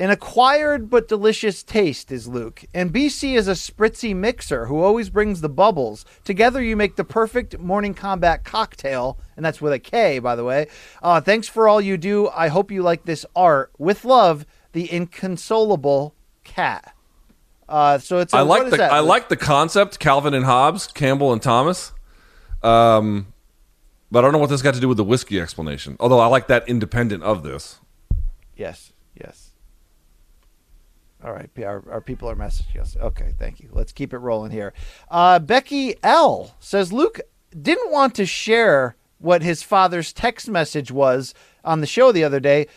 An acquired but delicious taste is Luke, and BC is a spritzy mixer who always brings the bubbles. Together, you make the perfect Morning Kombat cocktail, and that's with a K, by the way. Uh, thanks for all you do. I hope you like this art. With love, the inconsolable cat. Uh, so it's. a- I like the that, I Luke? like the concept. Calvin and Hobbes, Campbell and Thomas. Um, but I don't know what this got to do with the whiskey explanation. Although I like that independent of this. Yes, yes. All right, our, our people are messaging us. Okay, thank you. Let's keep it rolling here. Uh, Becky L says Luke didn't want to share what his father's text message was on the show the other day.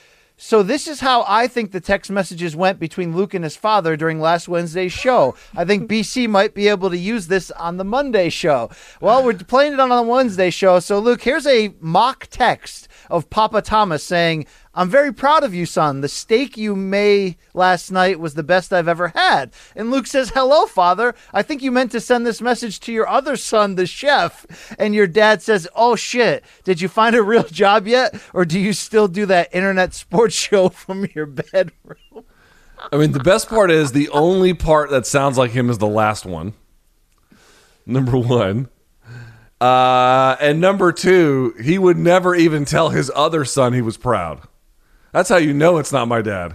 So this is how I think the text messages went between Luke and his father during last Wednesday's show. I think BC might be able to use this on the Monday show. Well, we're playing it on the Wednesday show. So Luke, here's a mock text of Papa Thomas saying, I'm very proud of you, son. The steak you made last night was the best I've ever had. And Luke says, Hello, father. I think you meant to send this message to your other son, the chef. And your dad says, Oh, shit. Did you find a real job yet? Or do you still do that internet sports show from your bedroom? I mean, the best part is the only part that sounds like him is the last one. Number one. Uh, and number two, he would never even tell his other son he was proud. That's how you know it's not my dad.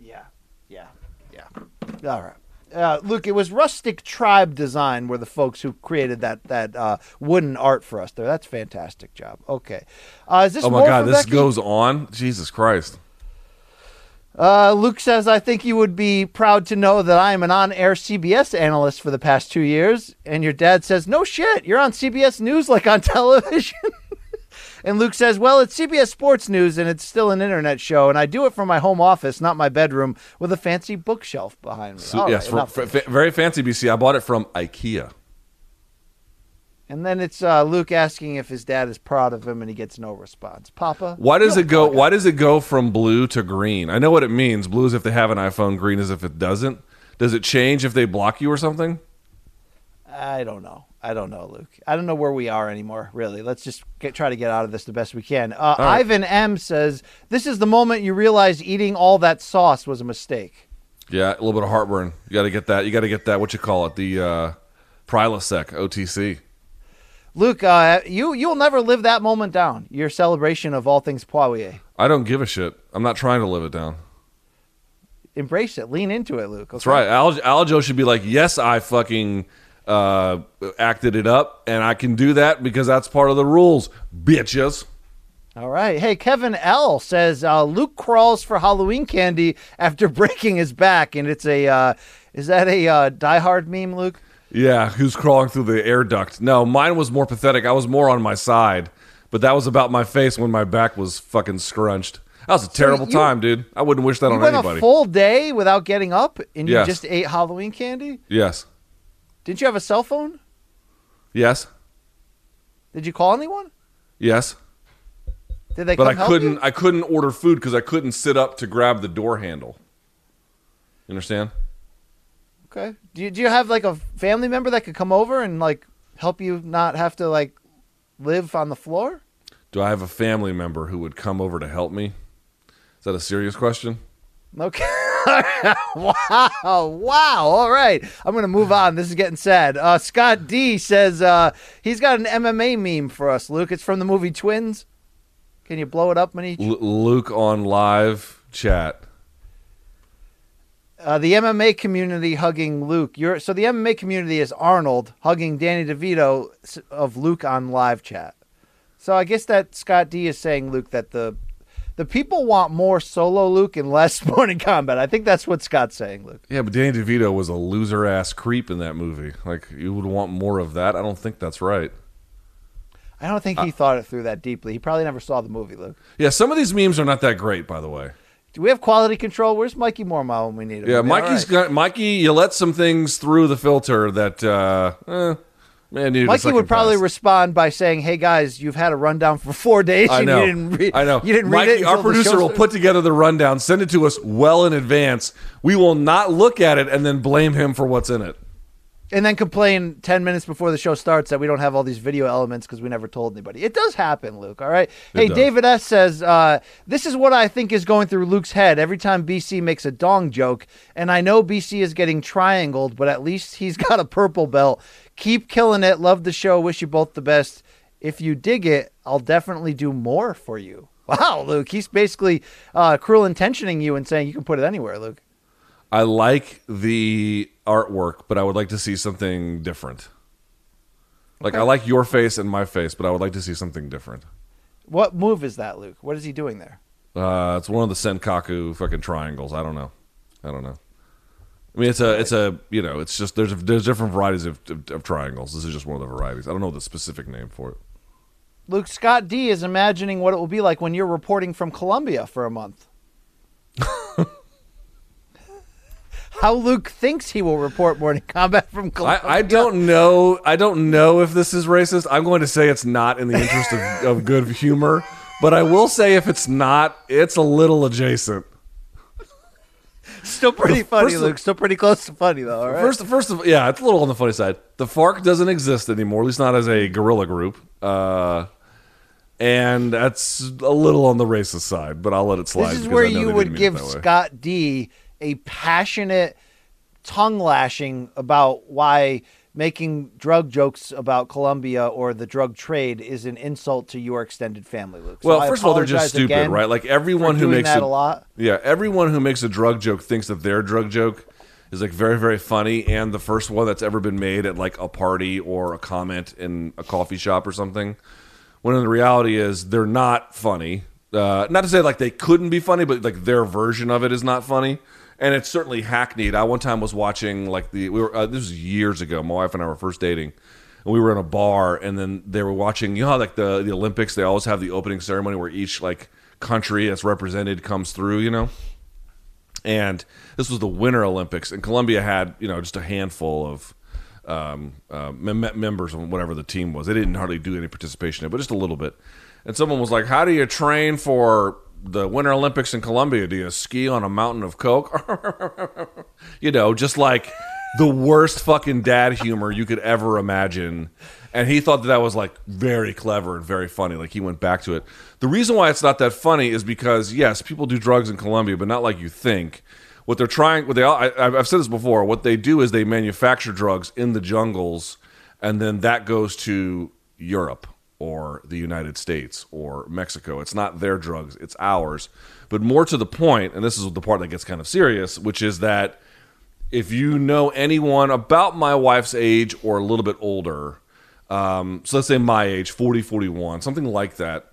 Yeah, yeah, yeah. All right. Uh, Luke, it was Rustic Tribe Design were the folks who created that that uh, wooden art for us there. That's fantastic job. Okay, uh, is this Oh my God, this Becky? goes on. Jesus Christ. Uh, Luke says, I think you would be proud to know that I am an on air CBS analyst for the past two years. And your dad says, No shit, you're on CBS News like on television. And Luke says, Well, it's CBS Sports News and it's still an internet show. And I do it from my home office, not my bedroom, with a fancy bookshelf behind me. So, yes, right, for, for- very fancy BC. I bought it from IKEA. and then it's uh, Luke asking if his dad is proud of him and he gets no response. Papa? Why does it go? Why does it go from blue to green? I know what it means. Blue is if they have an iPhone. Green is if it doesn't. Does it change if they block you or something? I don't know. I don't know, Luke. I don't know where we are anymore, really. Let's just get, try to get out of this the best we can. Uh, right. Ivan M says, This is the moment you realize eating all that sauce was a mistake. Yeah, a little bit of heartburn. You got to get that. You got to get that. What you call it? The uh, Prilosec OTC. Luke, uh, you, you'll never live that moment down, your celebration of all things Poirier. I don't give a shit. I'm not trying to live it down. Embrace it. Lean into it, Luke. That's right. Al- Aljo should be like, yes, I fucking uh, acted it up, and I can do that because that's part of the rules, bitches. All right. Hey, Kevin L says uh, Luke crawls for Halloween candy after breaking his back, and it's a uh, is that a uh, Die Hard meme, Luke? Yeah, who's crawling through the air duct? No, mine was more pathetic. I was more on my side, but that was about my face when my back was fucking scrunched. That was a terrible you- time, dude. I wouldn't wish that You on went anybody. a full day without getting up, and you just ate Halloween candy. yes, Didn't you have a cell phone? yes, Did you call anyone? yes. Did they But I couldn't. you? I couldn't order food because I couldn't sit up to grab the door handle. You understand? Okay. Do you, do you have like a family member that could come over and like help you not have to like live on the floor? Do I have a family member who would come over to help me? Is that a serious question? Okay. wow. Wow. All right. I'm going to move on. This is getting sad. Uh, Scott D says uh, he's got an MMA meme for us, Luke. It's from the movie Twins. Can you blow it up, Manich? L- Luke on live chat. Uh, the MMA community hugging Luke. You're so the MMA community is Arnold hugging Danny DeVito of Luke on live chat. So I guess that Scott D is saying Luke that the the people want more solo Luke and less Morning Kombat. I think that's what Scott's saying, Luke. Yeah, but Danny DeVito was a loser ass creep in that movie. Like you would want more of that. I don't think that's right. I don't think he thought it through that deeply. He probably never saw the movie, Luke. Yeah, some of these memes are not that great, by the way. Do we have quality control? Where's Mikey Mormont when we need him? Yeah, Mikey's right. got Mikey. You let some things through the filter that uh, eh, man. Mikey would probably pass. respond by saying, "Hey guys, you've had a rundown for four days I and know. you didn't read. I know. You didn't read Mikey, it. our producer will put together the rundown, send it to us well in advance. We will not look at it and then blame him for what's in it. and then complain 10 minutes before the show starts that we don't have all these video elements because we never told anybody. It does happen, Luke, all right? hey, does. David S. says, uh, This is what I think is going through Luke's head every time BC makes a dong joke. And I know BC is getting triangled, but at least he's got a purple belt. Keep killing it. Love the show. Wish you both the best. If you dig it, I'll definitely do more for you. Wow, Luke. He's basically uh, cruel intentioning you and saying you can put it anywhere, Luke. I like the artwork, but I would like to see something different. Like I like your face and my face, but I would like to see something different. What move is that, Luke? What is he doing there? Uh, it's one of the sankaku fucking triangles. I don't know. I don't know. I mean, it's a, it's a, you know, it's just there's a, there's different varieties of, of, of triangles. This is just one of the varieties. I don't know the specific name for it. Luke Scott D is imagining what it will be like when you're reporting from Colombia for a month. How Luke thinks he will report morning combat from Colombia. I, I don't know. I don't know if this is racist. I'm going to say it's not in the interest of, of good humor, but I will say if it's not, it's a little adjacent. Still pretty funny, Luke. Still pretty close to funny, though. All right. First, first of all, yeah, it's a little on the funny side. The FARC doesn't exist anymore, at least not as a guerrilla group, uh, and that's a little on the racist side. But I'll let it slide. this is where you would give it that way. Scott D a passionate tongue lashing about why making drug jokes about Colombia or the drug trade is an insult to your extended family, Luke. Well, first of all, they're just stupid, right? Like everyone who makes that a, a lot. Yeah, everyone who makes a drug joke thinks that their drug joke is like very, very funny, and the first one that's ever been made at like a party or a comment in a coffee shop or something. When in the reality is they're not funny. Uh, not to say like they couldn't be funny, but like their version of it is not funny, and it's certainly hackneyed. I one time was watching like the we were uh, this was years ago. My wife and I were first dating, and we were in a bar, and then they were watching. You know how like the the Olympics, they always have the opening ceremony where each like country that's represented comes through. You know, and this was the Winter Olympics, and Colombia had you know just a handful of um, uh, mem- members of whatever the team was. They didn't hardly do any participation in it, but just a little bit. And someone was like, "How do you train for the Winter Olympics in Colombia? Do you ski on a mountain of coke?" you know, just like the worst fucking dad humor you could ever imagine. And he thought that that was like very clever and very funny. Like he went back to it. The reason why it's not that funny is because yes, people do drugs in Colombia, but not like you think. What they're trying, what they, I, I've said this before. What they do is they manufacture drugs in the jungles, and then that goes to Europe or the United States or Mexico. It's not their drugs, it's ours. But more to the point, and this is the part that gets kind of serious, which is that if you know anyone about my wife's age or a little bit older, um, so let's say my age, 40, 41, something like that,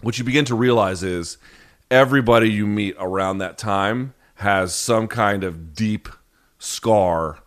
what you begin to realize is everybody you meet around that time has some kind of deep scar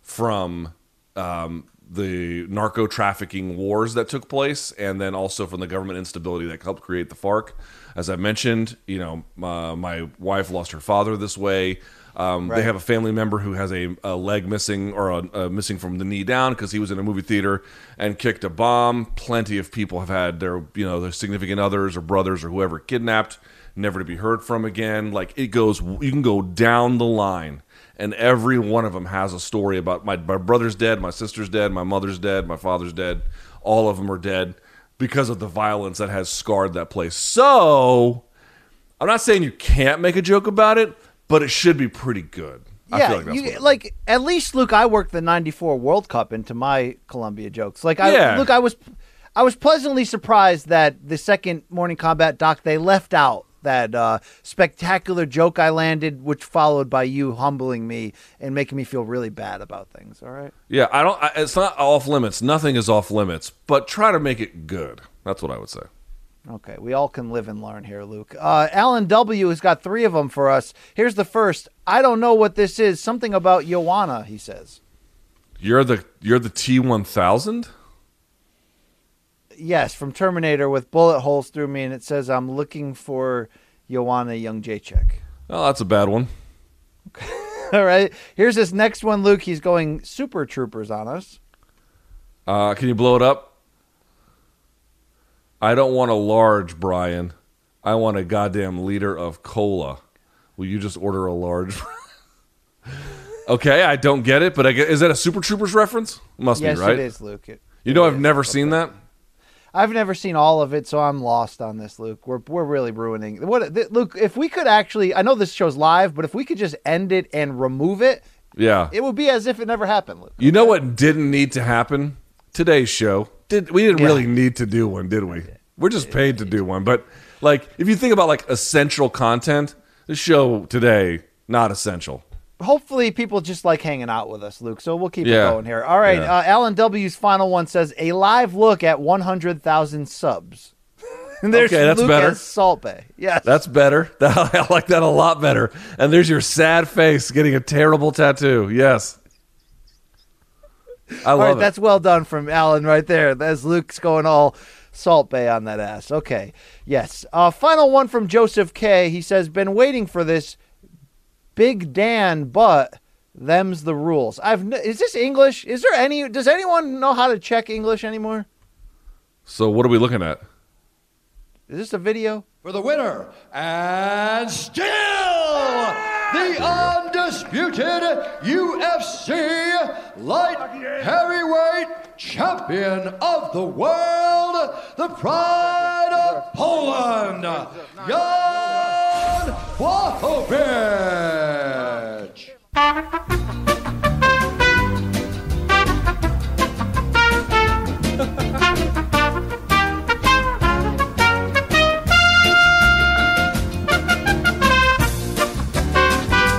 from um, the narco trafficking wars that took place, and then also from the government instability that helped create the FARC. As I mentioned, you know, uh, my wife lost her father this way. Um, They have a family member who has a, a leg missing or a, a missing from the knee down because he was in a movie theater and kicked a bomb. Plenty of people have had their you know their significant others or brothers or whoever kidnapped, never to be heard from again. Like it goes, you can go down the line, and every one of them has a story about my my brother's dead, my sister's dead, my mother's dead, my father's dead. All of them are dead because of the violence that has scarred that place. So I'm not saying you can't make a joke about it, but it should be pretty good. I yeah, feel like that's you, like at least Luke, I worked the '94 World Cup into my Colombia jokes. Like, I Yeah. look, I was, I was pleasantly surprised that the second Morning Kombat doc they left out that uh, spectacular joke I landed, which followed by you humbling me and making me feel really bad about things. All right. Yeah, I don't. I, it's not off limits. Nothing is off limits, but try to make it good. That's what I would say. Okay, we all can live and learn here, Luke. Uh, Alan W has got three of them for us. Here's the first. I don't know what this is. Something about Joanna, he says. You're the you're the T one thousand. Yes, from Terminator with bullet holes through me, and it says I'm looking for Joanna Jedrzejczyk. Oh, that's a bad one. All right, here's this next one, Luke. He's going Super Troopers on us. Uh, can you blow it up? I don't want a large, Brian. I want a goddamn liter of cola. Will you just order a large? okay, I don't get it, but I get, is that a Super Troopers reference? Must yes, be right. it is, Luke. It, You know, I've never seen that. I've never seen all of it, so I'm lost on this, Luke. We're we're really ruining what th- Luke. If we could actually, I know this show's live, but if we could just end it and remove it, Yeah. it would be as if it never happened, Luke. You know what didn't need to happen? Today's show. Did we didn't Yeah. really need to do one, did we? We're just paid to do one. But like if you think about like essential content, the show today not essential. Hopefully, people just like hanging out with us, Luke. So we'll keep Yeah. it going here. All right, Yeah. uh, Alan W's final one says a live look at 100,000 subs. And There's Okay, that's Luke better. as Salt Bae. Yes. That's better. I like that a lot better. And there's your sad face getting a terrible tattoo. Yes. I All love right, it. that's well done from Alan right there. That's Luke's going all Salt Bae on that ass. Okay, yes. Uh, final one from Joseph K. He says, "Been waiting for this, Big Dan, but them's the rules." I've n- is this English? Is there any? Does anyone know how to check English anymore? so what are we looking at? Is this a video? for the winner and still the undisputed UFC light heavyweight champion of the world, the pride of Poland, Jan Blachowicz.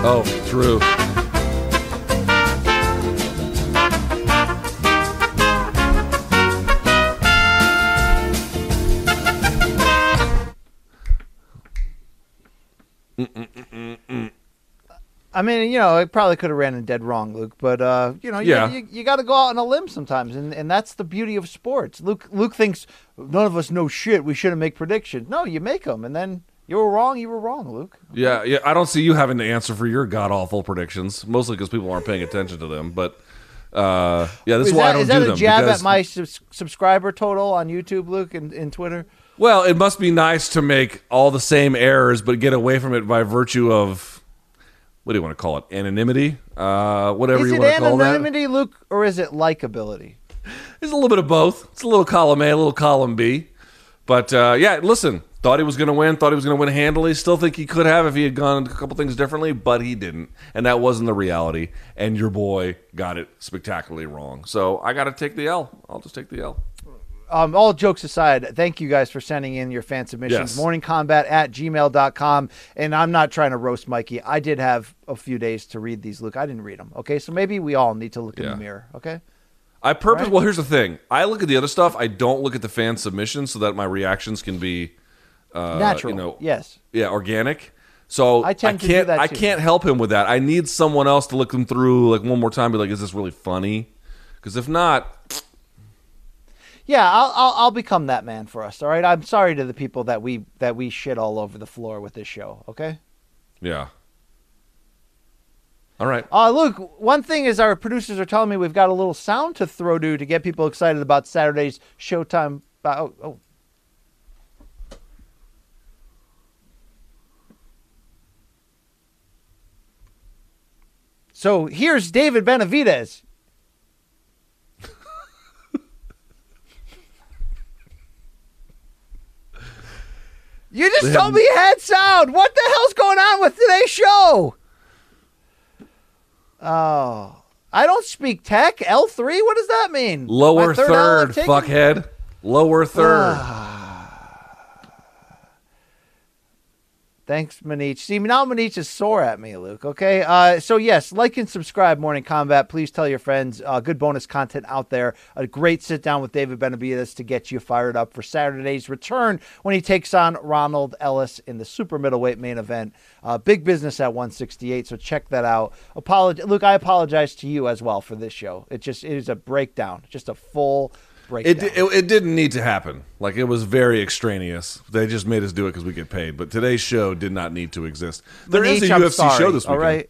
Oh, true. I mean, you know, it probably could have ran in dead wrong, Luke. But uh, you know, you- Yeah. you, you, got to go out on a limb sometimes, and, and that's the beauty of sports. Luke Luke thinks none of us know shit. We shouldn't make predictions. No, you make them, and then you were wrong. You were wrong, Luke. Yeah, yeah. I don't see you having to answer for your god awful predictions, mostly because people aren't paying attention to them. But uh, yeah, this is, is why that, I don't is that a them. jab because- at my subs- subscriber total on YouTube, Luke, and, and Twitter? Well, it must be nice to make all the same errors, but get away from it by virtue of what do you want to call it? Anonymity, uh, whatever Is you it want to call that. anonymity, Luke, or is it likability? It's a little bit of both. It's a little column A, a little column B. But uh, yeah, listen, thought he was going to win, thought he was going to win handily. Still think he could have if he had gone a couple things differently, but he didn't. And that wasn't the reality. And your boy got it spectacularly wrong. So I got to take the L. I'll just take the L. um, all jokes aside, thank you guys for sending in your fan submissions. Yes. Morningkombat at gmail.com. And I'm not trying to roast Mikey. I did have a few days to read these, Luke. I didn't read them. Okay. So maybe we all need to look in the mirror. Okay. I purpose. Right. Well, here's the thing. I look at the other stuff. I don't look at the fan submissions so that my reactions can be uh, Natural. You know, yes. yeah, organic. So I to can't. I can't help him with that. I need someone else to look them through like one more time. Be like, is this really funny? Because if not, Yeah, I'll, I'll I'll become that man for us. All right. I'm sorry to the people that we that we shit all over the floor with this show. Okay. yeah. All right. Uh, Luke, one thing is our producers are telling me we've got a little sound to throw to to get people excited about Saturday's Showtime. Oh, oh. So here's David Benavidez. You just They told me you had sound. What the hell's going on with today's show? Oh, I don't speak tech. L3, what does that mean? Lower My L third, I've fuckhead. Lower third. Ah. Thanks, Manich. See, now Manich is sore at me, Luke. Okay. Uh, so, yes, like and subscribe, Morning Kombat. Please tell your friends. Uh, good bonus content out there. A great sit down with David Benavidez to get you fired up for Saturday's return when he takes on Ronald Ellis in the super middleweight main event. Uh, big business at 168. So, check that out. Apolog- Luke, I apologize to you as well for this show. It just it is a breakdown, just a full breakdown. It, it, it didn't need to happen. Like it was very extraneous. They just made us do it because we get paid. But today's show did not need to exist. There is Manich, a I'm UFC sorry, show this All weekend. right.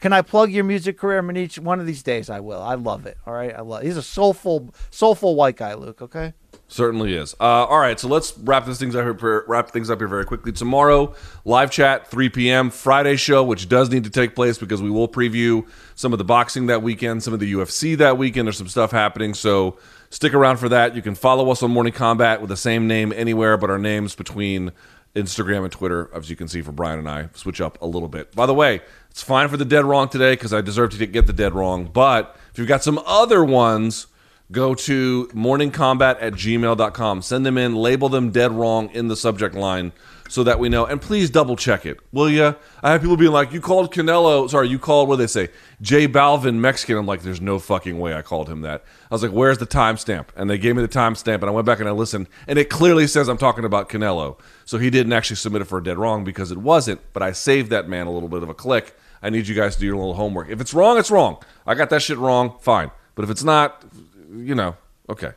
Can I plug your music career, Manich? One of these days, I will. I love it. All right, I love. He's a soulful, soulful white guy, Luke. Okay. Certainly is. Uh, all right, so let's wrap this things up here. Wrap things up here very quickly. Tomorrow, live chat, 3 p.m. Friday show, which does need to take place because we will preview some of the boxing that weekend, some of the UFC that weekend. There's some stuff happening, so stick around for that. You can follow us on Morning Kombat with the same name anywhere, but our names between Instagram and Twitter, as you can see for Brian and I, switch up a little bit. By the way, it's fine for the dead wrong today because I deserve to get the dead wrong. But if you've got some other ones go to morningkombat at gmail.com. Send them in, label them dead wrong in the subject line so that we know. And please double check it, will you? I have people being like, you called Canelo, sorry, you called, what they say? J Balvin Mexican. I'm like, there's no fucking way I called him that. I was like, where's the timestamp? And they gave me the timestamp, and I went back and I listened, and it clearly says I'm talking about Canelo. So he didn't actually submit it for a dead wrong because it wasn't, but I saved that man a little bit of a click. I need you guys to do your little homework. If it's wrong, it's wrong. I got that shit wrong, fine. But if it's not, you know, okay.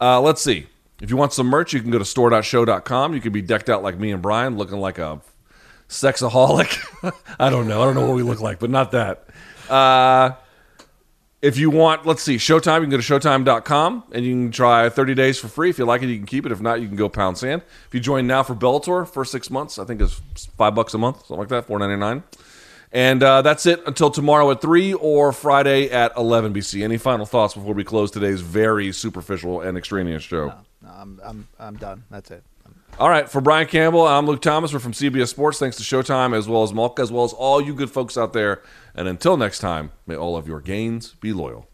Uh, let's see. If you want some merch, you can go to store.sho.com. You can be decked out like me and Brian, looking like a sexaholic. I don't know. I don't know what we look like, but not that. Uh, if you want, let's see, Showtime, you can go to showtime.com and you can try 30 days for free. If you like it, you can keep it. If not, you can go pound sand. If you join now for Bellator, first six months, I think it's five bucks a month, something like that, four ninety nine. And uh, that's it until tomorrow at 3 or Friday at 11 BC. Any final thoughts before we close today's very superficial and extraneous show? No, I'm, I'm, I'm done. That's it. All right, for Brian Campbell, I'm Luke Thomas. We're from CBS Sports. Thanks to Showtime as well as Malka, as well as all you good folks out there. And until next time, may all of your gains be loyal.